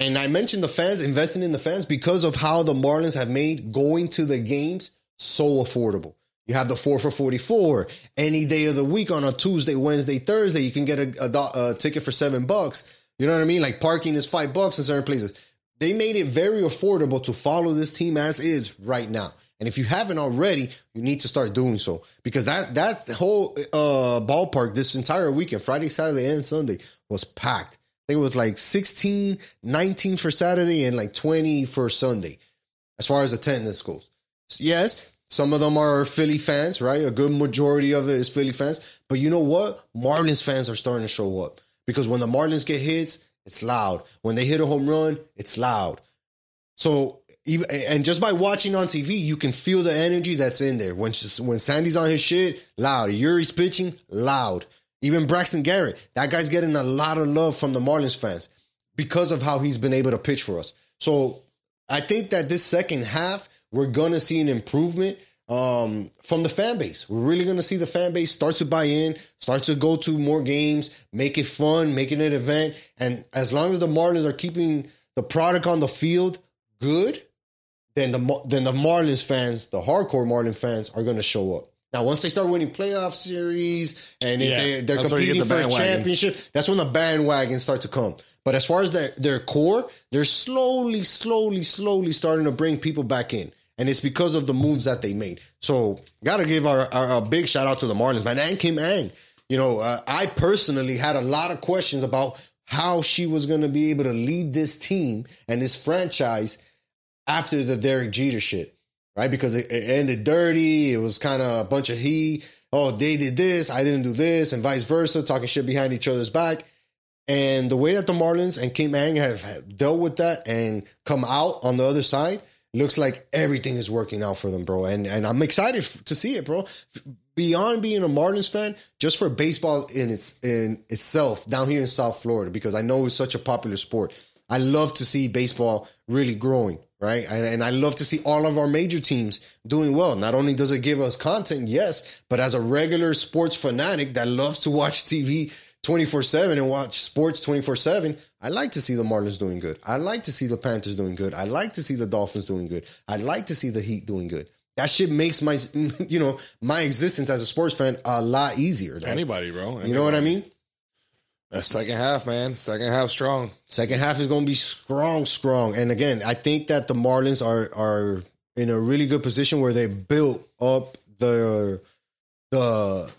And I mentioned the fans, investing in the fans because of how the Marlins have made going to the games so affordable. You have the four for 44. Any day of the week on a Tuesday, Wednesday, Thursday, you can get a, a, a ticket for seven bucks. You know what I mean? Like parking is five bucks in certain places. They made it very affordable to follow this team as is right now. And if you haven't already, you need to start doing so because that that whole uh, ballpark this entire weekend, Friday, Saturday, and Sunday was packed. I think it was like 16, 19 for Saturday and like 20 for Sunday, as far as attendance goes. Yes, some of them are Philly fans, right? A good majority of it is Philly fans. But you know what? Marlins fans are starting to show up because when the Marlins get hits, it's loud. When they hit a home run, it's loud. So even and just by watching on TV, you can feel the energy that's in there. When when Sandy's on his shit, loud. Eury's pitching, loud. Even Braxton Garrett, that guy's getting a lot of love from the Marlins fans because of how he's been able to pitch for us. So I think that this second half, we're to see an improvement um, from the fan base. We're really to see the fan base start to buy in, start to go to more games, make it fun, making it an event. And as long as the Marlins are keeping the product on the field good, then the then the Marlins fans, the hardcore Marlins fans, are going to show up. Now, once they start winning playoff series and yeah, they, they're competing the for a championship, that's when the bandwagons start to come. But as far as their, their core, they're slowly, slowly, slowly starting to bring people back in. And it's because of the moves that they made. So, got to give our, our, a big shout out to the Marlins, man. And Kim Ng. You know, uh, I personally had a lot of questions about how she was going to be able to lead this team and this franchise after the Derek Jeter shit right? Because it, it ended dirty. It was kind of a bunch of he, oh, they did this, I didn't do this, and vice versa, talking shit behind each other's back. And the way that the Marlins and Kim Ng have, have dealt with that and come out on the other side looks like everything is working out for them, bro. And and I'm excited to see it, bro. Beyond being a Marlins fan, just for baseball in its in itself down here in South Florida, because I know it's such a popular sport. I love to see baseball really growing right? And, and, I love to see all of our major teams doing well. Not only does it give us content, yes, but as a regular sports fanatic that loves to watch TV 24 7 and watch sports 24 7, I like to see the Marlins doing good. I like to see the Panthers doing good. I like to see the Dolphins doing good. I like to see the Heat doing good. That shit makes my, you know, my existence as a sports fan a lot easier. Anybody, bro. Anybody. You know what I mean? Second half, man. Second half strong. Second half is going to be strong, strong. And again, I think that the Marlins are are in a really good position where they built up the the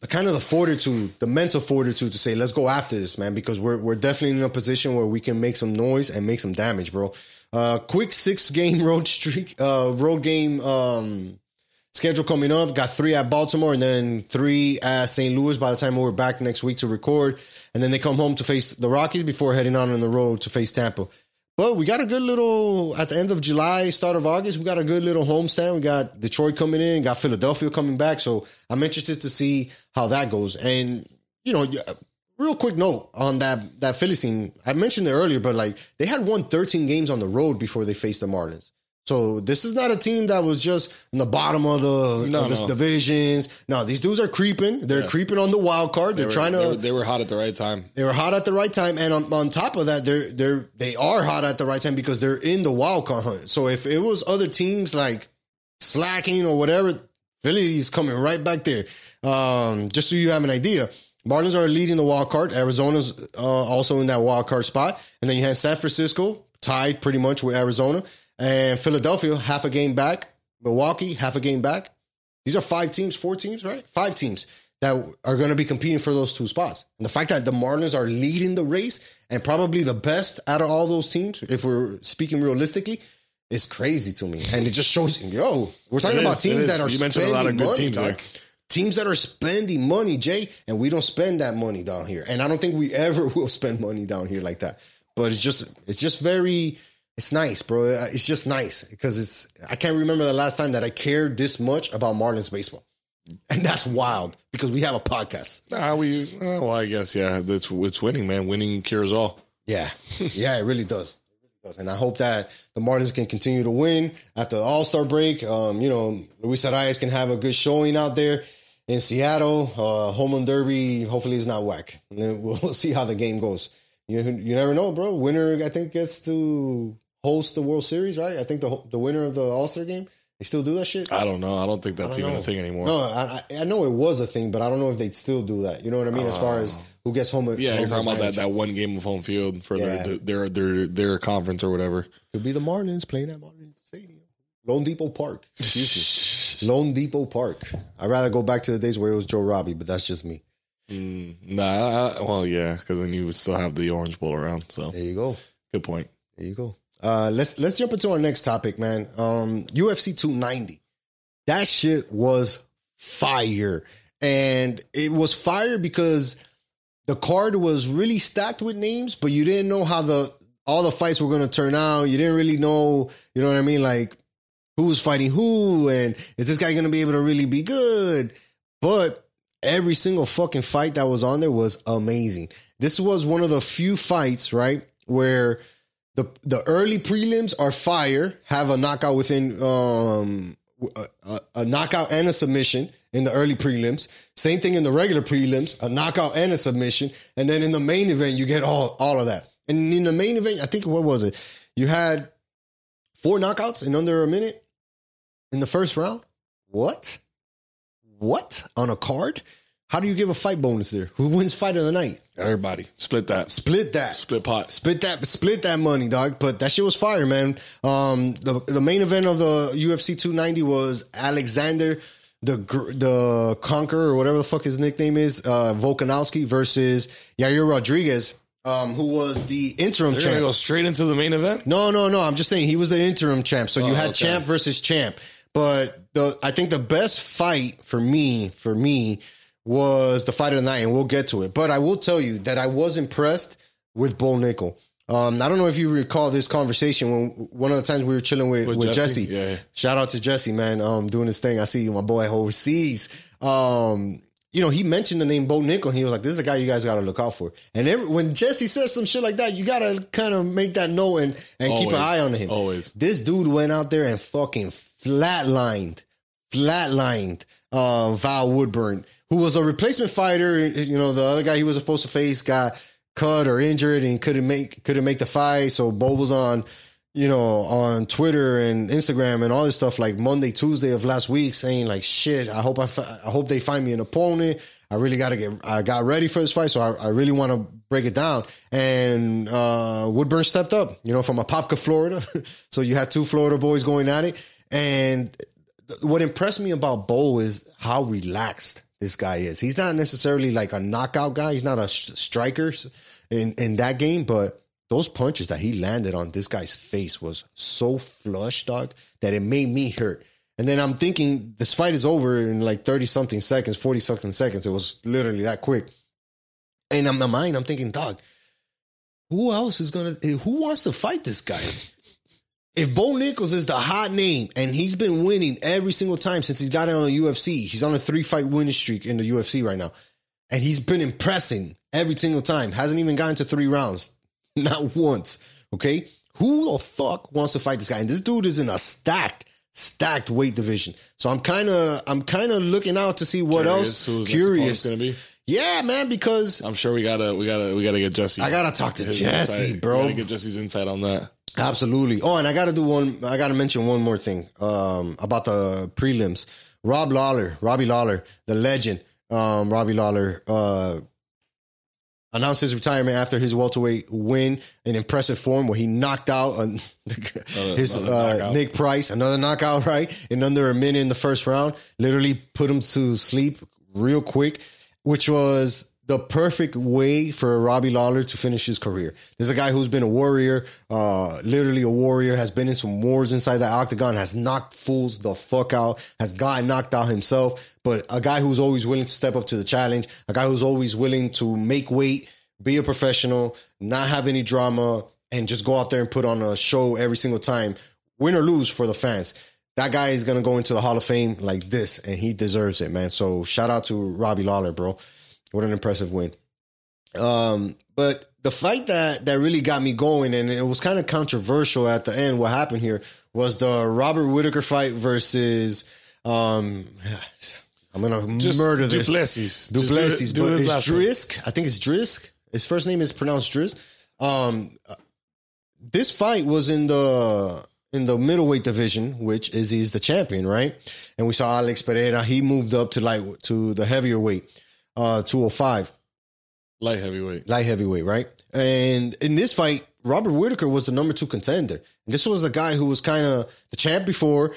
the kind of the fortitude, the mental fortitude to say, let's go after this, man, because we're we're definitely in a position where we can make some noise and make some damage, bro. Uh, quick six game road streak, uh, road game um, schedule coming up. Got three at Baltimore and then three at St. Louis by the time we're back next week to record. And then they come home to face the Rockies before heading on on the road to face Tampa. But we got a good little at the end of July, start of August. We got a good little homestand. We got Detroit coming in, got Philadelphia coming back. So I'm interested to see how that goes. And you know, real quick note on that that Philly scene. I mentioned it earlier, but like they had won 13 games on the road before they faced the Marlins. So this is not a team that was just in the bottom of the, no, of the no. divisions. No, these dudes are creeping. They're yeah. creeping on the wild card. They're they were, trying to. They were, they were, hot at the right time. They were hot at the right time, and on, on, top of that, they're they're they are hot at the right time because they're in the wild card hunt. So if it was other teams like slacking or whatever, Philly is coming right back there. Um, just so you have an idea. Marlins are leading the wild card. Arizona's uh, also in that wild card spot, and then you have San Francisco tied pretty much with Arizona. And Philadelphia, half a game back. Milwaukee, half a game back. These are five teams, four teams, right? Five teams that are going to be competing for those two spots. And the fact that the Marlins are leading the race and probably the best out of all those teams, if we're speaking realistically, is crazy to me. And it just shows, yo, we're talking about teams that are you spending a lot of good money, teams there. Teams that are spending money, Jay, and we don't spend that money down here. And I don't think we ever will spend money down here like that. But it's just, it's just very it's nice, bro. Uh, it's just nice because it's. I can't remember the last time that I cared this much about Marlins baseball, and that's wild because we have a podcast. Nah, we. Uh, well, I guess yeah. It's it's winning, man. Winning cures all. Yeah, yeah, it really does. And I hope that the Marlins can continue to win after the All Star break. Um, you know, Luis Arraez can have a good showing out there in Seattle. Uh, home run derby, hopefully, is not whack. And we'll see how the game goes. You you never know, bro. Winner, I think, gets to host the World Series, right? I think the the winner of the All Star game. They still do that shit. I don't know. I don't think that's don't even know. a thing anymore. No, I, I know it was a thing, but I don't know if they'd still do that. You know what I mean? As far as who gets home. Yeah, home you're talking about that, that one game of home field for yeah. their, their their their conference or whatever. Could be the Marlins playing at Marlins Stadium, loanDepot Park. Excuse me, loanDepot Park. I'd rather go back to the days where it was Joe Robbie, but that's just me. Mm, nah, I, well, yeah, because then you would still have the Orange Bowl around. So there you go. Good point. There you go. Uh, let's let's jump into our next topic, man. Um, UFC 290. That shit was fire, and it was fire because the card was really stacked with names, but you didn't know how the all the fights were going to turn out. You didn't really know, you know what I mean, like who was fighting who, and is this guy going to be able to really be good? But every single fucking fight that was on there was amazing. This was one of the few fights, right, where the the early prelims are fire, have a knockout within um a, a, a knockout and a submission in the early prelims. Same thing in the regular prelims, a knockout and a submission, and then in the main event you get all all of that. And in the main event, I think what was it? You had four knockouts in under a minute in the first round. What? What on a card? How do you give a fight bonus there? Who wins fight of the night? Everybody split that. Split that. Split pot. Split that. Split that money, dog. But that shit was fire, man. Um, the the main event of the UFC 290 was Alexander the the Conqueror or whatever the fuck his nickname is, uh, Volkanovski versus Yair Rodriguez. Um, who was the interim They're champ? go straight into the main event. No, no, no. I'm just saying he was the interim champ. So you Oh, had okay. champ versus champ. But the I think the best fight for me, for me, was the fight of the night, and we'll get to it. But I will tell you that I was impressed with Bo Nickal. Um, I don't know if you recall this conversation when one of the times we were chilling with, with, With Jesse. Jesse? Yeah. Shout out to Jesse, man. Um, doing his thing. I see you, my boy overseas. Um, you know, he mentioned the name Bo Nickal. And he was like, "This is a guy you guys got to look out for." And every, when Jesse says some shit like that, you got to kind of make that note and and keep an eye on him. Always. This dude went out there and fucking flatlined, flatlined uh, Val Woodburn, who was a replacement fighter. You know, the other guy he was supposed to face got cut or injured and couldn't make couldn't make the fight. So Bo was on, you know, on Twitter and Instagram and all this stuff like Monday, Tuesday of last week, saying like, "Shit, I hope I, fi- I hope they find me an opponent." I really got to get, I got ready for this fight. So I, I really want to break it down. And, uh, Woodburn stepped up, you know, from Apopka, Florida. so you had two Florida boys going at it. And what impressed me about Bo is how relaxed this guy is. He's not necessarily like a knockout guy. He's not a sh- striker in, in that game, but those punches that he landed on this guy's face was so flush, dog, that it made me hurt. And then I'm thinking this fight is over in like 30 something seconds, 40 something seconds. It was literally that quick. And in my mind, I'm thinking, dog, who else is gonna who wants to fight this guy? If Bo Nickal is the hot name and he's been winning every single time since he's got it on the UFC, he's on a three fight winning streak in the UFC right now. And he's been impressing every single time. Hasn't even gotten to three rounds. Not once. Okay. Who the fuck wants to fight this guy? And this dude is in a stacked, stacked weight division. So I'm kind of, I'm kind of looking out to see what else. Who's Curious. going to be? Yeah, man, because I'm sure we gotta, we gotta, we gotta get Jesse. I gotta talk to Jesse, insight. bro. We gotta get Jesse's insight on that. Absolutely. Oh, and I got to do one. I got to mention one more thing um, about the prelims. Rob Lawler, Robbie Lawler, the legend, um, Robbie Lawler, uh, announced his retirement after his welterweight win in impressive form, where he knocked out uh, his uh, knockout. Nick Price, another knockout, right in under a minute in the first round. Literally put him to sleep real quick, which was the perfect way for Robbie Lawler to finish his career. There's a guy who's been a warrior, uh, literally a warrior, has been in some wars inside the octagon, has knocked fools the fuck out, has gotten knocked out himself, but a guy who's always willing to step up to the challenge, a guy who's always willing to make weight, be a professional, not have any drama, and just go out there and put on a show every single time, win or lose for the fans. That guy is gonna go into the Hall of Fame like this, and he deserves it, man. So shout out to Robbie Lawler, bro. What an impressive win. Um, but the fight that that really got me going, and it was kind of controversial at the end. What happened here was the Robert Whitaker fight versus. Um, I'm gonna Just murder this Du Plessis. Just do Du Plessis, do but it's. Drisk. I think it's Drisk. His first name is pronounced Drisk. Um, this fight was in the in the middleweight division, which is he's the champion, right? And we saw Alex Pereira. He moved up to like to the heavier weight, uh, 205 Light heavyweight. light heavyweight, right? And in this fight, Robert Whitaker was the number two contender. And this was a guy who was kind of the champ before,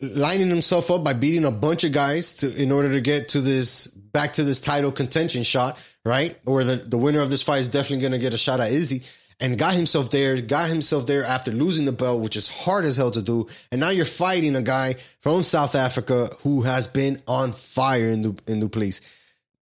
lining himself up by beating a bunch of guys to in order to get to this back to this title contention shot, right? Or the, the winner of this fight is definitely gonna get a shot at Izzy. And got himself there, got himself there after losing the belt, which is hard as hell to do. And now you're fighting a guy from South Africa who has been on fire in Du- in Du Plessis.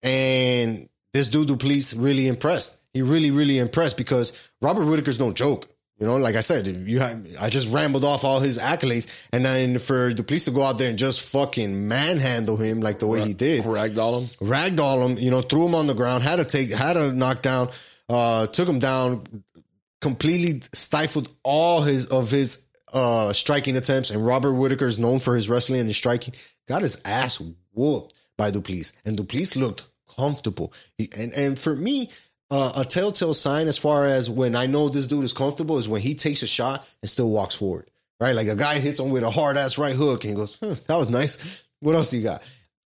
And this dude Du Plessis really impressed. He really, really impressed because Robert Whitaker's no joke. You know, like I said, you have, I just rambled off all his accolades, and then for Du Plessis to go out there and just fucking manhandle him like the way he did, Ragdoll him. ragdoll him, you know, threw him on the ground, had to take, had a knockdown, uh, took him down, completely stifled all his of his uh striking attempts. And Robert Whitaker is known for his wrestling and his striking. Got his ass whooped by Du Plessis, and Du Plessis looked comfortable. He, and and for me, uh, a telltale sign as far as when I know this dude is comfortable is when he takes a shot and still walks forward. Right, like a guy hits him with a hard ass right hook and he goes, "That was nice." What else do you got?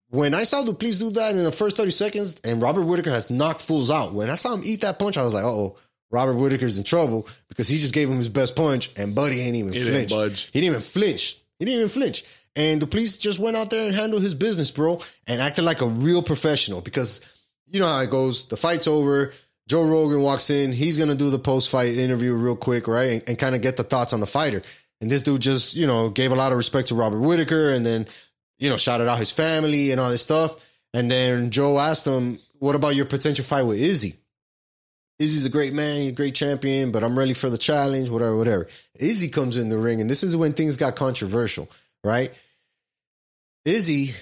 When I saw Du Plessis do that in the first 30 seconds, and Robert Whitaker has knocked fools out, when I saw him eat that punch, I was like, oh, Robert Whitaker's in trouble because he just gave him his best punch, and Buddy ain't even He didn't flinch. budge. He didn't even flinch. He didn't even flinch. And Du Plessis just went out there and handled his business, bro, and acted like a real professional because you know how it goes. The fight's over. Joe Rogan walks in. He's going to do the post fight interview real quick, right? And, and kind of get the thoughts on the fighter. And this dude just, you know, gave a lot of respect to Robert Whitaker and then, you know, shouted out his family and all this stuff. And then Joe asked him, What about your potential fight with Izzy? Izzy's a great man, a great champion, but I'm ready for the challenge, whatever, whatever. Izzy comes in the ring, and this is when things got controversial, right? Izzy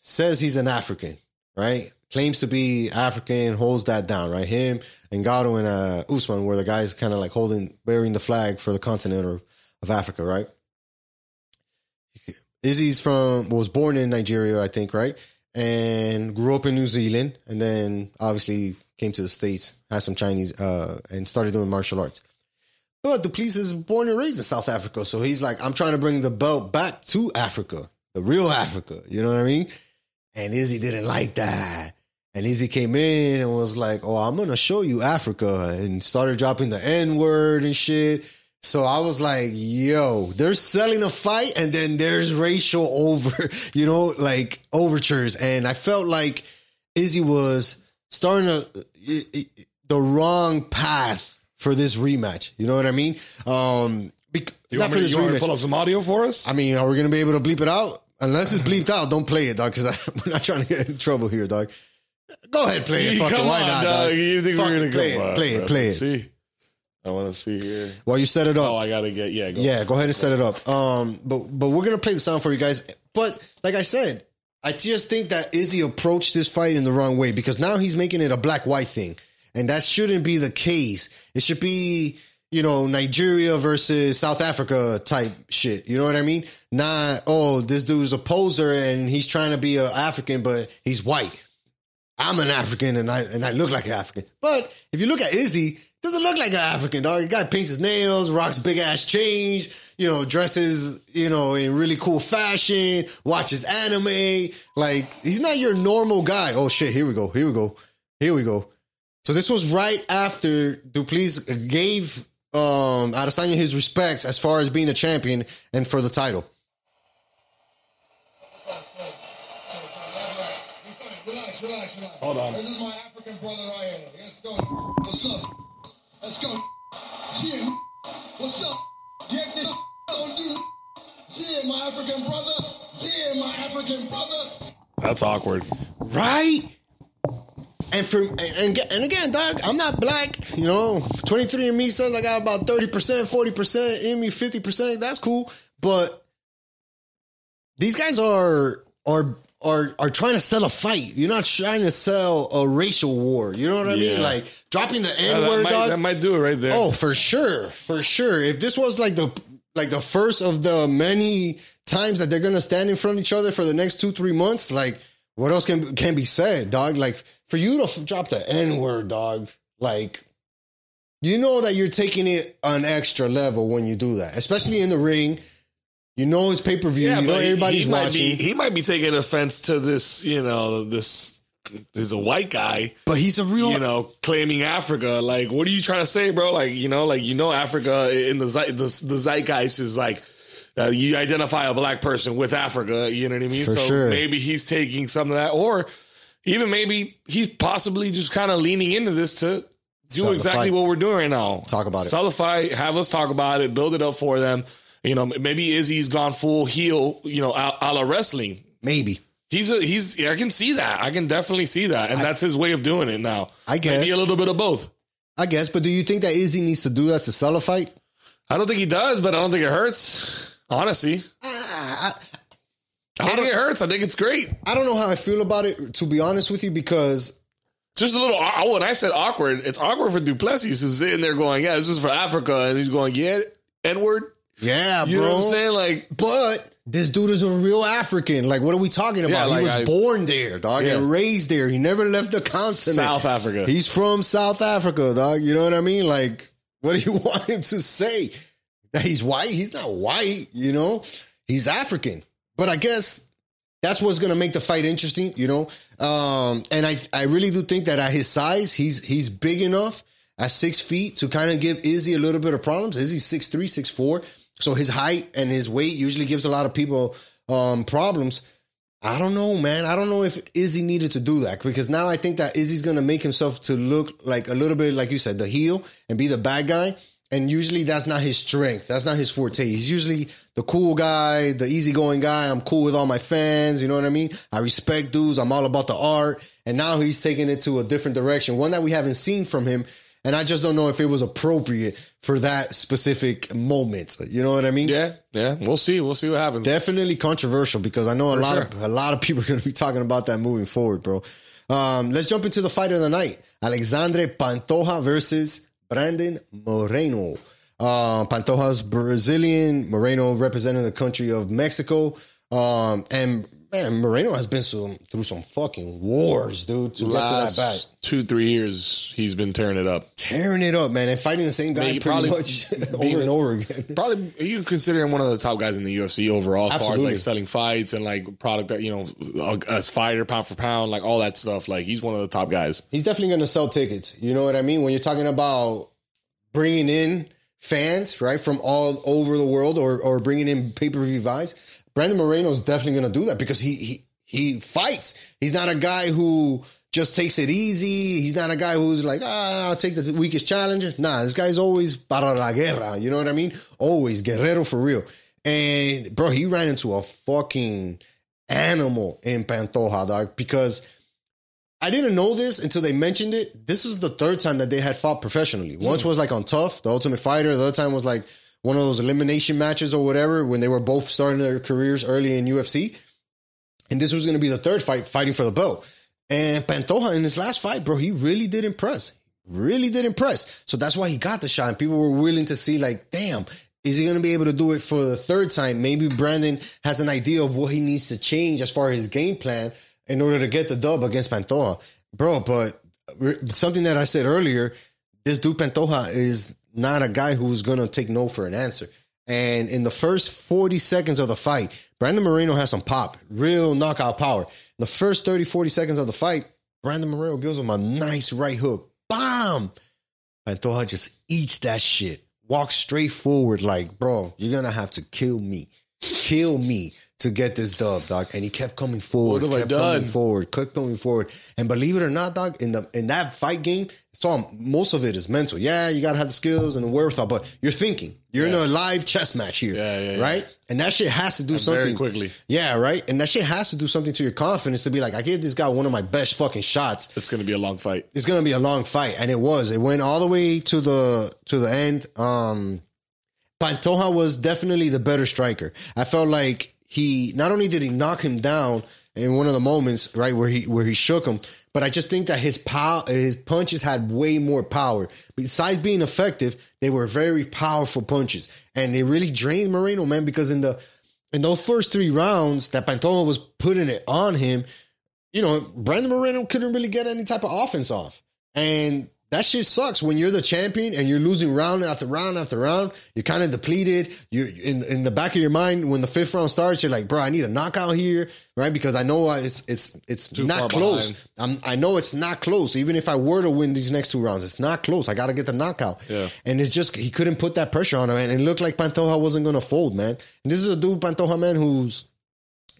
says he's an African, right? Claims to be African, holds that down, right? Him and Gato and uh, Usman were the guys kind of like holding, bearing the flag for the continent of, of Africa, right? Izzy's from, was born in Nigeria, I think, right? And grew up in New Zealand, and then obviously came to the States, had some Chinese, uh, and started doing martial arts. But Du Plessis is born and raised in South Africa. So he's like, I'm trying to bring the belt back to Africa, the real Africa. You know what I mean? And Izzy didn't like that. And Izzy came in and was like, Oh, I'm to show you Africa. And started dropping the N word and shit. So I was like, yo, they're selling a fight and then there's racial over, you know, like overtures. And I felt like Izzy was starting to, the wrong path for this rematch. You know what I mean? Um, bec- You not want, for me, this you want to rematch. pull up some audio for us? I mean, are we going to be able to bleep it out? Unless it's bleeped out, don't play it, dog, because we're not trying to get in trouble here, dog. Go ahead, play it. Fuck it. Why on, not, dog. dog? You think Fuck we're gonna play come it, on, play it, bro. play it. See, I want to see here. While you set it up. Oh, I gotta get yeah. Go. Yeah, go ahead and set it up. Um, but but we're gonna play the sound for you guys. But like I said, I just think that Izzy approached this fight in the wrong way because now he's making it a black white thing, and that shouldn't be the case. It should be you know Nigeria versus South Africa type shit. You know what I mean? Not oh this dude's a poser and he's trying to be an African, but he's white. I'm an African and I and I look like an African. But if you look at Izzy, doesn't look like an African dog. The guy paints his nails, rocks big ass chains, you know, dresses, you know, in really cool fashion, watches anime. Like he's not your normal guy. Oh shit, here we go. Here we go. Here we go. So this was right after Du Plessis gave um Adesanya his respects as far as being a champion and for the title. Relax, relax, relax. Hold on. This is my African brother right here. Let's go. What's up? Let's go. Yeah. What's up? Get this don't do. Yeah, my African brother. Yeah, my African brother. That's awkward. Right? And for and, and again, dog, I'm not black. You know, 23 and me says I got about 30%, 40% in me, 50%. That's cool. But these guys are are are are trying to sell a fight. You're not trying to sell a racial war. You know what I Yeah. mean? Like dropping the N word, dog. that might do it right there. Oh, for sure, for sure. If this was like the like the first of the many times that they're gonna stand in front of each other for the next two three months, like what else can can be said, dog? Like for you to f- drop the N word, dog, like you know that you're taking it an extra level when you do that, especially in the ring. You know it's pay per view. you know everybody's he might watching, Be, he might be taking offense to this. You know, this is a white guy. but he's a real. You know, claiming Africa. Like, what are you trying to say, bro? Like, you know, like you know, Africa in the the, the zeitgeist is like. Uh, you identify a black person with Africa, you know what I mean? For so sure. maybe he's taking some of that, or even maybe he's possibly just kind of leaning into this to do exactly what we're doing right now. Talk about it. Sell the fight, have us talk about it, build it up for them. You know, maybe Izzy's gone full heel, you know, a, a la wrestling. maybe. He's a he's. I can see that. I can definitely see that, and that's his way of doing it now. I guess. maybe a little bit of both. I guess, but do you think that Izzy needs to do that to sell a fight? I don't think he does, but I don't think it hurts. Honestly, I, I don't think it hurts. I think it's great. I don't know how I feel about it, to be honest with you, because just a little. I- When I said awkward, it's awkward for Du Plessis who's sitting there going, "Yeah, this is for Africa," and he's going, "Yeah, Edward." yeah, You bro. know what I'm saying? Like, But this dude is a real African. Like, what are we talking about? Yeah, like he was I- born there, dog, Yeah. and raised there. He never left the continent. South Africa. He's from South Africa, dog. You know what I mean? Like, what do you want him to say? That he's white? He's not white, you know? He's African. But I guess that's what's gonna make the fight interesting, you know. Um, and I, I really do think that at his size, he's he's big enough at six feet to kind of give Izzy a little bit of problems. Izzy's six three, six four, so his height and his weight usually gives a lot of people um, problems. I don't know, man. I don't know if Izzy needed to do that because now I think that Izzy's gonna make himself to look like a little bit like you said, the heel and be the bad guy. And usually that's not his strength. That's not his forte. He's usually the cool guy, the easygoing guy. I'm cool with all my fans. You know what I mean? I respect dudes. I'm all about the art. And now he's taking it to a different direction, one that we haven't seen from him. And I just don't know if it was appropriate for that specific moment. You know what I mean? yeah, yeah. We'll see. We'll see what happens. definitely controversial because I know a lot sure. of a lot of people are going to be talking about that moving forward, bro. Um, let's jump into the fight of the night: Alexandre Pantoja versus Brandon Moreno. Uh, Pantoja's Brazilian, Moreno representing the country of Mexico. Um, and man, Moreno has been some, through some fucking wars, dude, to get to that back. two, three years, he's been tearing it up. Tearing it up, man, and fighting the same guy Maybe pretty probably much being over and over again. Probably are you consider him one of the top guys in the UFC overall, as far as like selling fights and like product that you know, as fighter, pound for pound, like all that stuff. Like he's one of the top guys. he's definitely going to sell tickets. You know what I mean? When you're talking about bringing in fans, right, from all over the world or, or bringing in pay per view buys, Brandon Moreno is definitely going to do that because he, he, he fights. He's not a guy who just takes it easy. He's not a guy who's like, ah, I'll take the weakest challenger. Nah, this guy's always para la guerra. You know what I mean? Always guerrero for real. And bro, he ran into a fucking animal in Pantoja, dog, because I didn't know this until they mentioned it. This was the third time that they had fought professionally. Once was like on Tough, the Ultimate Fighter. The other time was like one of those elimination matches or whatever when they were both starting their careers early in UFC. And this was going to be the third fight, fighting for the belt. And Pantoja in his last fight, bro, he really did impress. Really did impress. So that's why he got the shot. And people were willing to see, like, damn, is he going to be able to do it for the third time? Maybe Brandon has an idea of what he needs to change as far as his game plan in order to get the dub against Pantoja. Bro, but something that I said earlier, this dude Pantoja is not a guy who's going to take no for an answer. And in the first 40 seconds of the fight, Brandon Moreno has some pop, real knockout power. In the first 30, 40 seconds of the fight, Brandon Moreno gives him a nice right hook. Bam! Pantoja just eats that shit. Walks straight forward like, bro, you're going to have to kill me. Kill me to get this dub, dog. And he kept coming forward, What have I kept done? coming forward, kept coming forward. And believe it or not, dog, in the in that fight game, all most of it is mental. Yeah, you gotta have the skills and the wherewithal, but you're thinking. You're in a live chess match here. Yeah, yeah, yeah. Right? And that shit has to do something Very quickly. Yeah, right. And that shit has to do something to your confidence to be like, I gave this guy one of my best fucking shots It's going to be a long fight. it's gonna be a long fight, and it was. It went all the way to the to the end. Um, Pantoja was definitely the better striker. I felt like he not only did he knock him down in one of the moments right where he where he shook him, but I just think that his power, his punches had way more power. Besides being effective, they were very powerful punches, and they really drained Moreno, man. Because in the in those first three rounds that Pantoja was putting it on him, you know, Brandon Moreno couldn't really get any type of offense off. And that shit sucks when you're the champion and you're losing round after round after round. You're kind of depleted. You're in in the back of your mind when the fifth round starts. You're like, bro, I need a knockout here, right? Because I know it's it's it's Too not close. I'm, I know it's not close. Even if I were to win these next two rounds, it's not close. I got to get the knockout. Yeah. And it's just he couldn't put that pressure on him, and it looked like Pantoja wasn't going to fold, man. And this is a dude, Pantoja, man, who's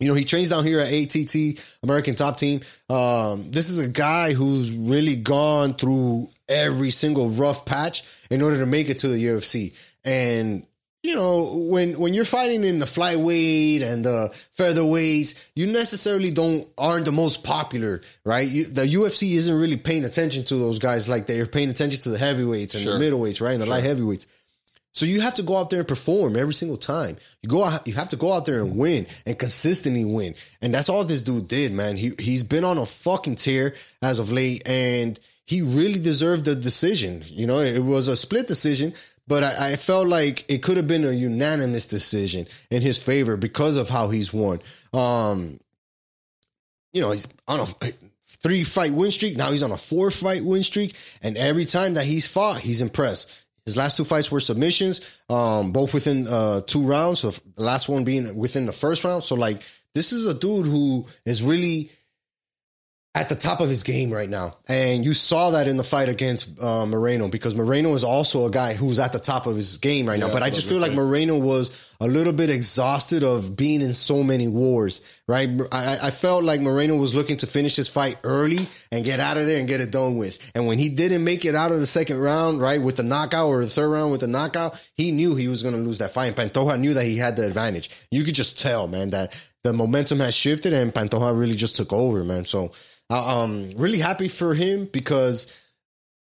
you know, he trains down here at ATT, American Top Team. Um, this is a guy who's really gone through every single rough patch in order to make it to the UFC. And you know, when when you're fighting in the flyweight and the featherweights, you necessarily don't aren't the most popular, right? You, the UFC isn't really paying attention to those guys like they're paying attention to the heavyweights and Sure. the middleweights, right, and the light heavyweights. So you have to go out there and perform every single time. You go out, you have to go out there and win and consistently win. And that's all this dude did, man. He he's been on a fucking tear as of late and he really deserved the decision. You know, it was a split decision, but I, I felt like it could have been a unanimous decision in his favor because of how he's won. Um, you know, he's on a three fight win streak. Now he's on a four fight win streak. And every time that he's fought, he's impressed. His last two fights were submissions, um, both within uh, two rounds. So the last one being within the first round. So like, this is a dude who is really at the top of his game right now. And you saw that in the fight against uh, Moreno because Moreno is also a guy who's at the top of his game right now. But I just feel like Moreno was a little bit exhausted of being in so many wars, right? I, I felt like Moreno was looking to finish his fight early and get out of there and get it done with. And when he didn't make it out of the second round, right, with the knockout or the third round with the knockout, he knew he was going to lose that fight. And Pantoja knew that he had the advantage. You could just tell, man, that the momentum has shifted and Pantoja really just took over, man. So, uh, um, really happy for him because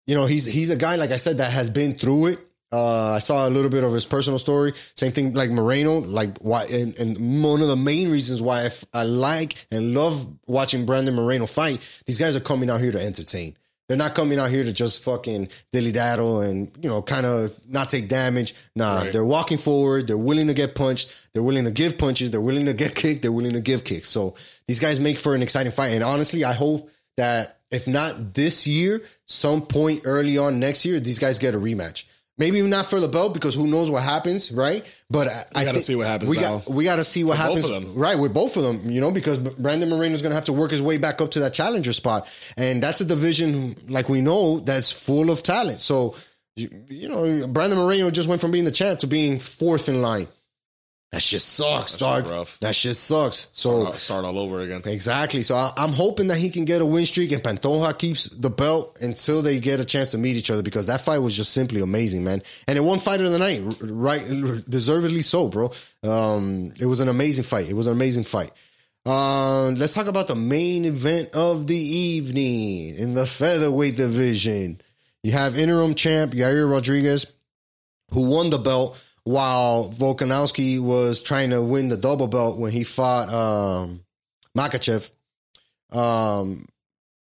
you know he's he's a guy like I said that has been through it. Uh, I saw a little bit of his personal story. Same thing like Moreno. Like why and, and one of the main reasons why I, f- I like and love watching Brandon Moreno fight. These guys are coming out here to entertain. They're not coming out here to just fucking dilly daddle and you know kind of not take damage. Nah, Right. they're walking forward. They're willing to get punched. They're willing to give punches. They're willing to get kicked. They're willing to give kicks. So these guys make for an exciting fight. And honestly, I hope that if not this year, some point early on next year, these guys get a rematch. Maybe not for the belt because who knows what happens, right? But I, I gotta see what happens We got we got to see what happens, of them. right? With both of them, you know, because Brandon Moreno is going to have to work his way back up to that challenger spot, and that's a division like we know that's full of talent. So, you, you know, Brandon Moreno just went from being the champ to being fourth in line. That shit sucks, dog. That shit sucks. So Uh, start all over again. Exactly. So I, I'm hoping that he can get a win streak and Pantoja keeps the belt until they get a chance to meet each other because that fight was just simply amazing, man. And it won fight of the night, right? Deservedly so, bro. Um, it was an amazing fight. It was an amazing fight. Um, let's talk about the main event of the evening in the featherweight division. You have interim champ Yair Rodriguez, who won the belt while Volkanovski was trying to win the double belt when he fought um, Makhachev. Um,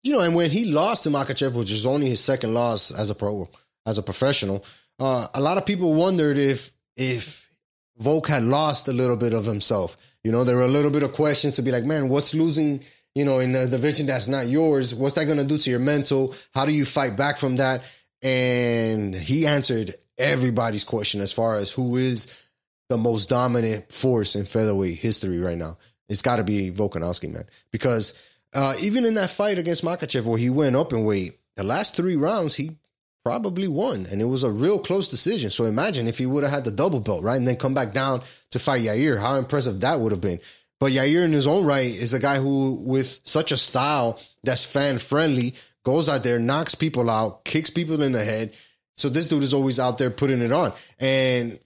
you know, and when he lost to Makhachev, which is only his second loss as a pro, as a professional, uh, a lot of people wondered if if Volk had lost a little bit of himself. You know, there were a little bit of questions to be like, man, what's losing? You know, in a division that's not yours, what's that going to do to your mental? How do you fight back from that? And he answered everybody's question as far as who is the most dominant force in featherweight history right now. It's got to be Volkanovski, man. Because uh, even in that fight against Makhachev, where he went up in weight, the last three rounds he probably won, and it was a real close decision. So imagine if he would have had the double belt, right, and then come back down to fight Yair, how impressive that would have been. But Yair, in his own right, is a guy who, with such a style that's fan friendly, goes out there, knocks people out, kicks people in the head. So this dude is always out there putting it on, and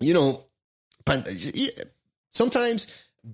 you know, sometimes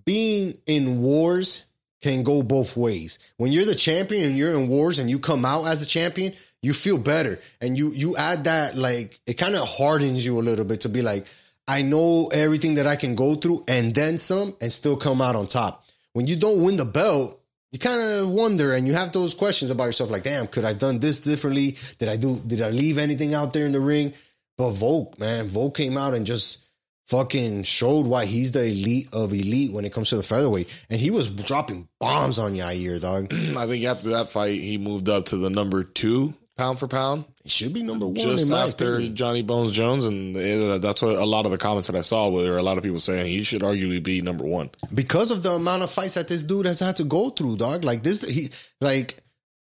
being in wars can go both ways. When you're the champion and you're in wars and you come out as a champion, you feel better and you you add that like it kind of hardens you a little bit to be like I know everything that I can go through and then some and still come out on top. When you don't win the belt, you kind of wonder and you have those questions about yourself like damn, could I have done this differently? Did I do did I leave anything out there in the ring? But Volk, man, Volk came out and just fucking showed why he's the elite of elite when it comes to the featherweight. And he was dropping bombs on Yair, dog. I think after that fight, he moved up to the number two pound for pound, He should be number one just after opinion. Johnny Bones Jones, and it, uh, that's what a lot of the comments that I saw were a lot of people saying he should arguably be number one. because of the amount of fights that this dude has had to go through, dog. Like this, he like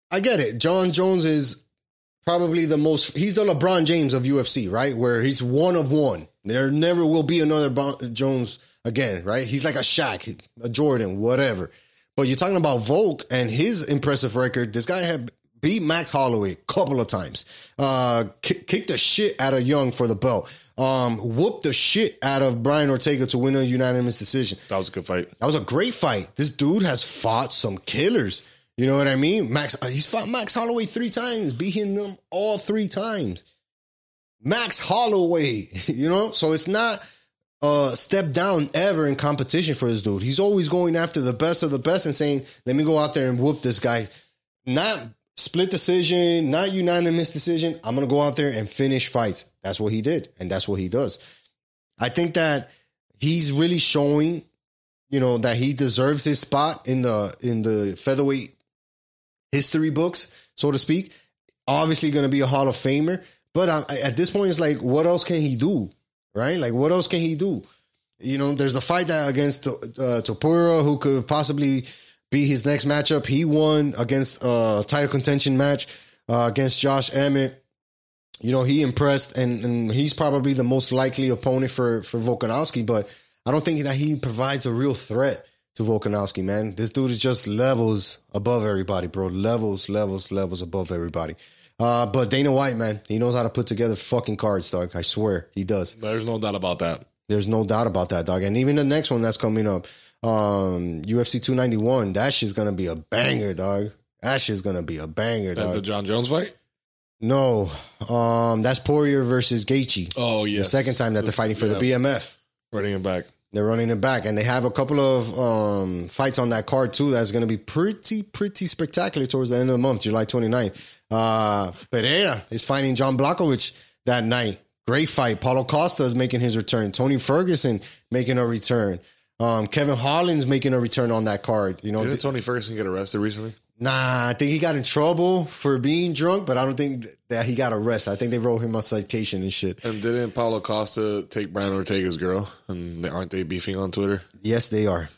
I get it. John Jones is probably the most. He's the LeBron James of UFC, right? Where he's one of one. There never will be another Bon- Jones again, right? He's like a Shaq, a Jordan, whatever. But you're talking about Volk and his impressive record. This guy had beat Max Holloway a couple of times. Uh, ki- kicked the shit out of Jung for the belt. Um, whooped the shit out of Brian Ortega to win a unanimous decision. That was a good fight. That was a great fight. This dude has fought some killers. You know what I mean? Max, uh, he's fought Max Holloway three times, beating him all three times. Max Holloway, you know? So it's not a step down ever in competition for this dude. He's always going after the best of the best and saying, let me go out there and whoop this guy. Not split decision, not unanimous decision. I'm going to go out there and finish fights. That's what he did. And that's what he does. I think that he's really showing, you know, that he deserves his spot in the in the featherweight history books, so to speak. Obviously, going to be a Hall of Famer, but I, at this point, it's like, what else can he do? Right? Like, what else can he do? You know, there's a fight that against uh, Topuria, who could possibly be his next matchup. He won against a title contention match uh, against Josh Emmett. You know, he impressed, and, and he's probably the most likely opponent for for Volkanovski. But I don't think that he provides a real threat to Volkanovski, man. This dude is just levels above everybody, bro. Levels, levels, levels above everybody. Uh, but Dana White, man, he knows how to put together fucking cards, dog. I swear he does. There's no doubt about that. There's no doubt about that, dog. And even the next one that's coming up, um, UFC 291, that shit's gonna be a banger, dog. That shit's gonna be a banger, That's dog. the Jon Jones fight. no, um, that's Poirier versus Gaethje. Oh yeah, The second time that they're fighting for the BMF. running it back. They're running it back, and they have a couple of um, fights on that card too. That's going to be pretty, pretty spectacular towards the end of the month, July 29th. Uh, Pereira is fighting John Blachowicz that night. Great fight. Paulo Costa is making his return. Tony Ferguson making a return. Um, Kevin Holland's making a return on that card. You know, th- Tony Ferguson get arrested recently? nah, I think he got in trouble for being drunk, but I don't think that he got arrested. I think they wrote him a citation and shit. And didn't Paulo Costa take Brian Ortega's girl? And aren't they beefing on Twitter? Yes, they are.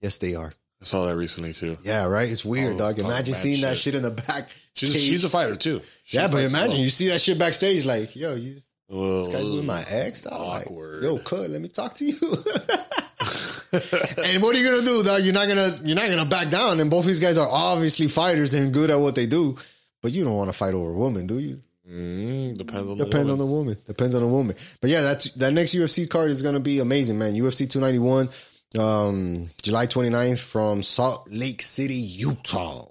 Yes, they are. I saw that recently too. Yeah, right. It's weird, Oh, dog. Imagine seeing that shit. shit in the back. She's, she's a fighter too. She yeah, but imagine well. you see that shit backstage, like, yo, you This guy with my ex, dog. awkward. Like, yo, cut. Let me talk to you. and what are you gonna do, dog? You're not gonna you're not gonna back down. And both these guys are obviously fighters and good at what they do. But you don't want to fight over a woman, do you? Mm, depends on Depends the on the woman. Depends on the woman. But yeah, that's that next UFC card is gonna be amazing, man. UFC 291, um, July 29th from Salt Lake City, Utah.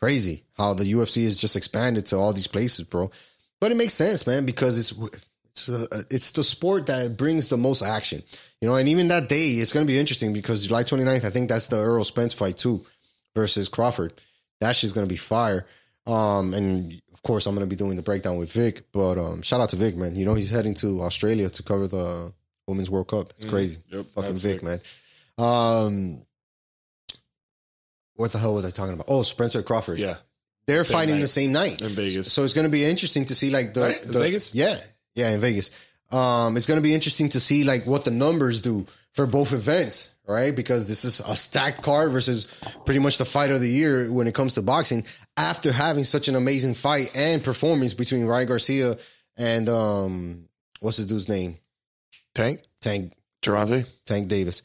Crazy how the UFC has just expanded to all these places, bro. But it makes sense, man, because it's it's uh, it's the sport that brings the most action, you know. And even that day, it's gonna be interesting because July 29th, I think that's the Errol Spence fight too, versus Crawford. That shit's gonna be fire. Um, and of course, I'm gonna be doing the breakdown with Vic. But um, shout out to Vic, man. You know he's heading to Australia to cover the Women's World Cup. It's crazy, Yep, fucking Vic, sick. man. Um, what the hell was I talking about? Oh, Spencer Crawford. Yeah, they're Same fighting night. the same night. in Vegas. So it's going to be interesting to see like the, Right? The- Vegas? Yeah, yeah, in Vegas. Um, it's going to be interesting to see like what the numbers do for both events, right? Because this is a stacked card versus pretty much the fight of the year when it comes to boxing. After having such an amazing fight and performance between Ryan Garcia and um, what's his dude's name? Tank, Tank Durante. Tank Davis.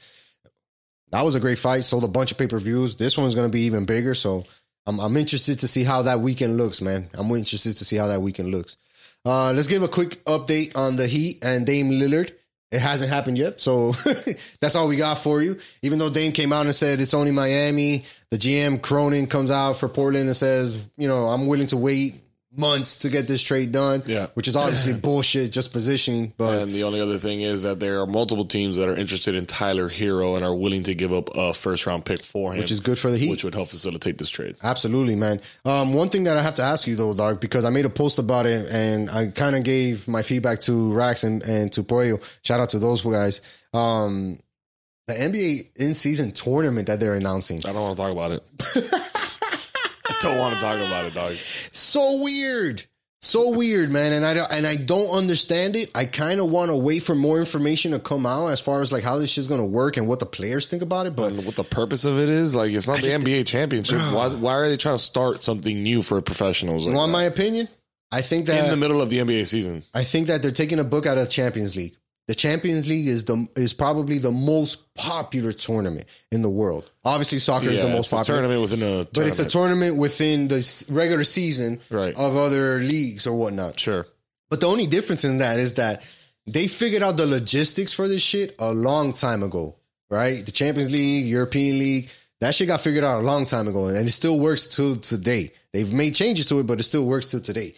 That was a great fight. Sold a bunch of pay per views. This one's going to be even bigger. So I'm, I'm interested to see how that weekend looks, man. I'm interested to see how that weekend looks. Uh, let's give a quick update on the Heat and Dame Lillard. It hasn't happened yet, so that's all we got for you. Even though Dame came out and said it's only Miami, the GM Cronin comes out for Portland and says, you know, I'm willing to wait months to get this trade done. Yeah. which is obviously bullshit, just positioning. But And the only other thing is that there are multiple teams that are interested in Tyler Herro and are willing to give up a first round pick for him, which is good for the Heat. which would help facilitate this trade. Absolutely, man. Um, one thing that I have to ask you though, dog, because I made a post about it and I kind of gave my feedback to Rax and, and to Puello. Shout out to those guys. Um, the NBA in season tournament that they're announcing. I don't want to talk about it. I don't want to talk about it, dog. So weird. So weird, man, and I don't, and I don't understand it. I kind of want to wait for more information to come out as far as like how this shit's gonna work and what the players think about it. But And what the purpose of it is, like, it's not the just- NBA championship. Why, why are they trying to start something new for professionals? you Like want that? my opinion? I think that in the middle of the NBA season. I think that they're taking a book out of Champions League. The Champions League is the is probably the most popular tournament in the world. Obviously, soccer is the most popular, tournament within a but it's a tournament. tournament within the regular season Right. of other leagues or whatnot. Sure. But the only difference in that is that they figured out the logistics for this shit a long time ago, right? The Champions League, European League, that shit got figured out a long time ago, and it still works till today. They've made changes to it, but it still works till today.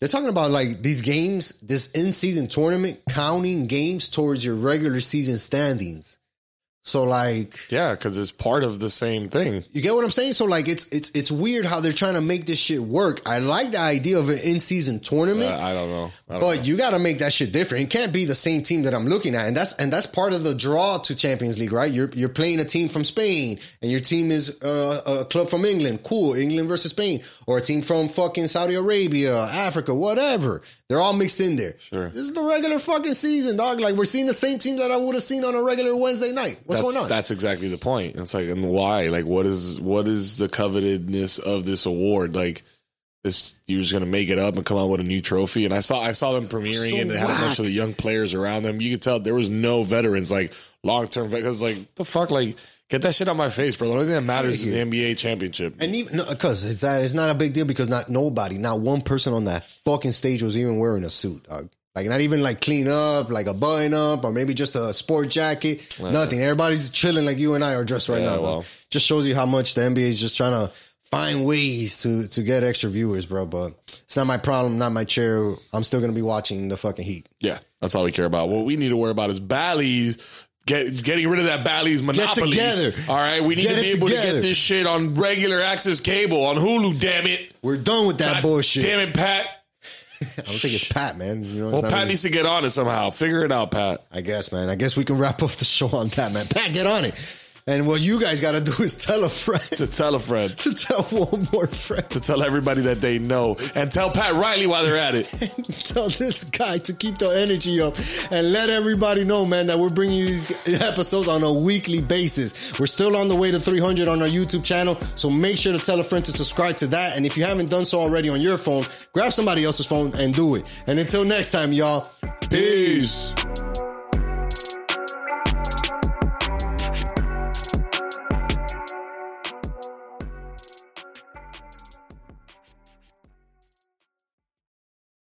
They're talking about like these games, this in season tournament, counting games towards your regular season standings. So like Yeah, because it's part of the same thing. you get what I'm saying? So like it's it's it's weird how they're trying to make this shit work. I like the idea of an in season tournament. Uh, I don't know. I don't But know. you got to make that shit different. It can't be the same team that I'm looking at, and that's and that's part of the draw to Champions League, right? You're you're playing a team from Spain, and your team is uh, a club from England. Cool, England versus Spain, or a team from fucking Saudi Arabia, Africa, whatever. They're all mixed in there. Sure. This is the regular fucking season, dog. Like we're seeing the same team that I would have seen on a regular Wednesday night. What's that's, going on? That's exactly the point. It's like, and why? Like, what is what is the covetedness of this award? Like, this you're just gonna make it up and come out with a new trophy. And I saw I saw them premiering, So and they had a bunch of the young players around them. You could tell there was no veterans, like long term. veterans. like the fuck, like get that shit out my face, bro. The only thing that matters is the NBA championship. And even because it's that it's not a big deal because not nobody, not one person on that fucking stage was even wearing a suit, dog. Like not even like clean up, like a button up, or maybe just a sport jacket. Nothing. Everybody's chilling like you and I are dressed right Yeah, now. Just shows you how much the NBA is just trying to find ways to to get extra viewers, bro. But it's not my problem, not my chair. I'm still gonna be watching the fucking Heat. Yeah, that's all we care about. What we need to worry about is Bally's. Get, getting rid of that Bally's monopoly. Get together. All right, we need Get to be able to get this shit on regular access cable on Hulu. Damn it! We're done with that God bullshit. Damn it, Pat. I don't think it's Pat, man. You know, Well, Pat really- needs to get on it somehow. Figure it out, Pat. I guess, man. I guess we can wrap up the show on that, man. Pat, get on it. And what you guys got to do is tell a friend To tell a friend. to tell one more friend. To tell everybody that they know. And tell Pat Riley while they're at it. tell this guy to keep the energy up and let everybody know, man, that we're bringing you these episodes on a weekly basis. We're still on the way to 300 on our YouTube channel, so make sure to tell a friend to subscribe to that. And if you haven't done so already on your phone, grab somebody else's phone and do it. And until next time, y'all, Peace.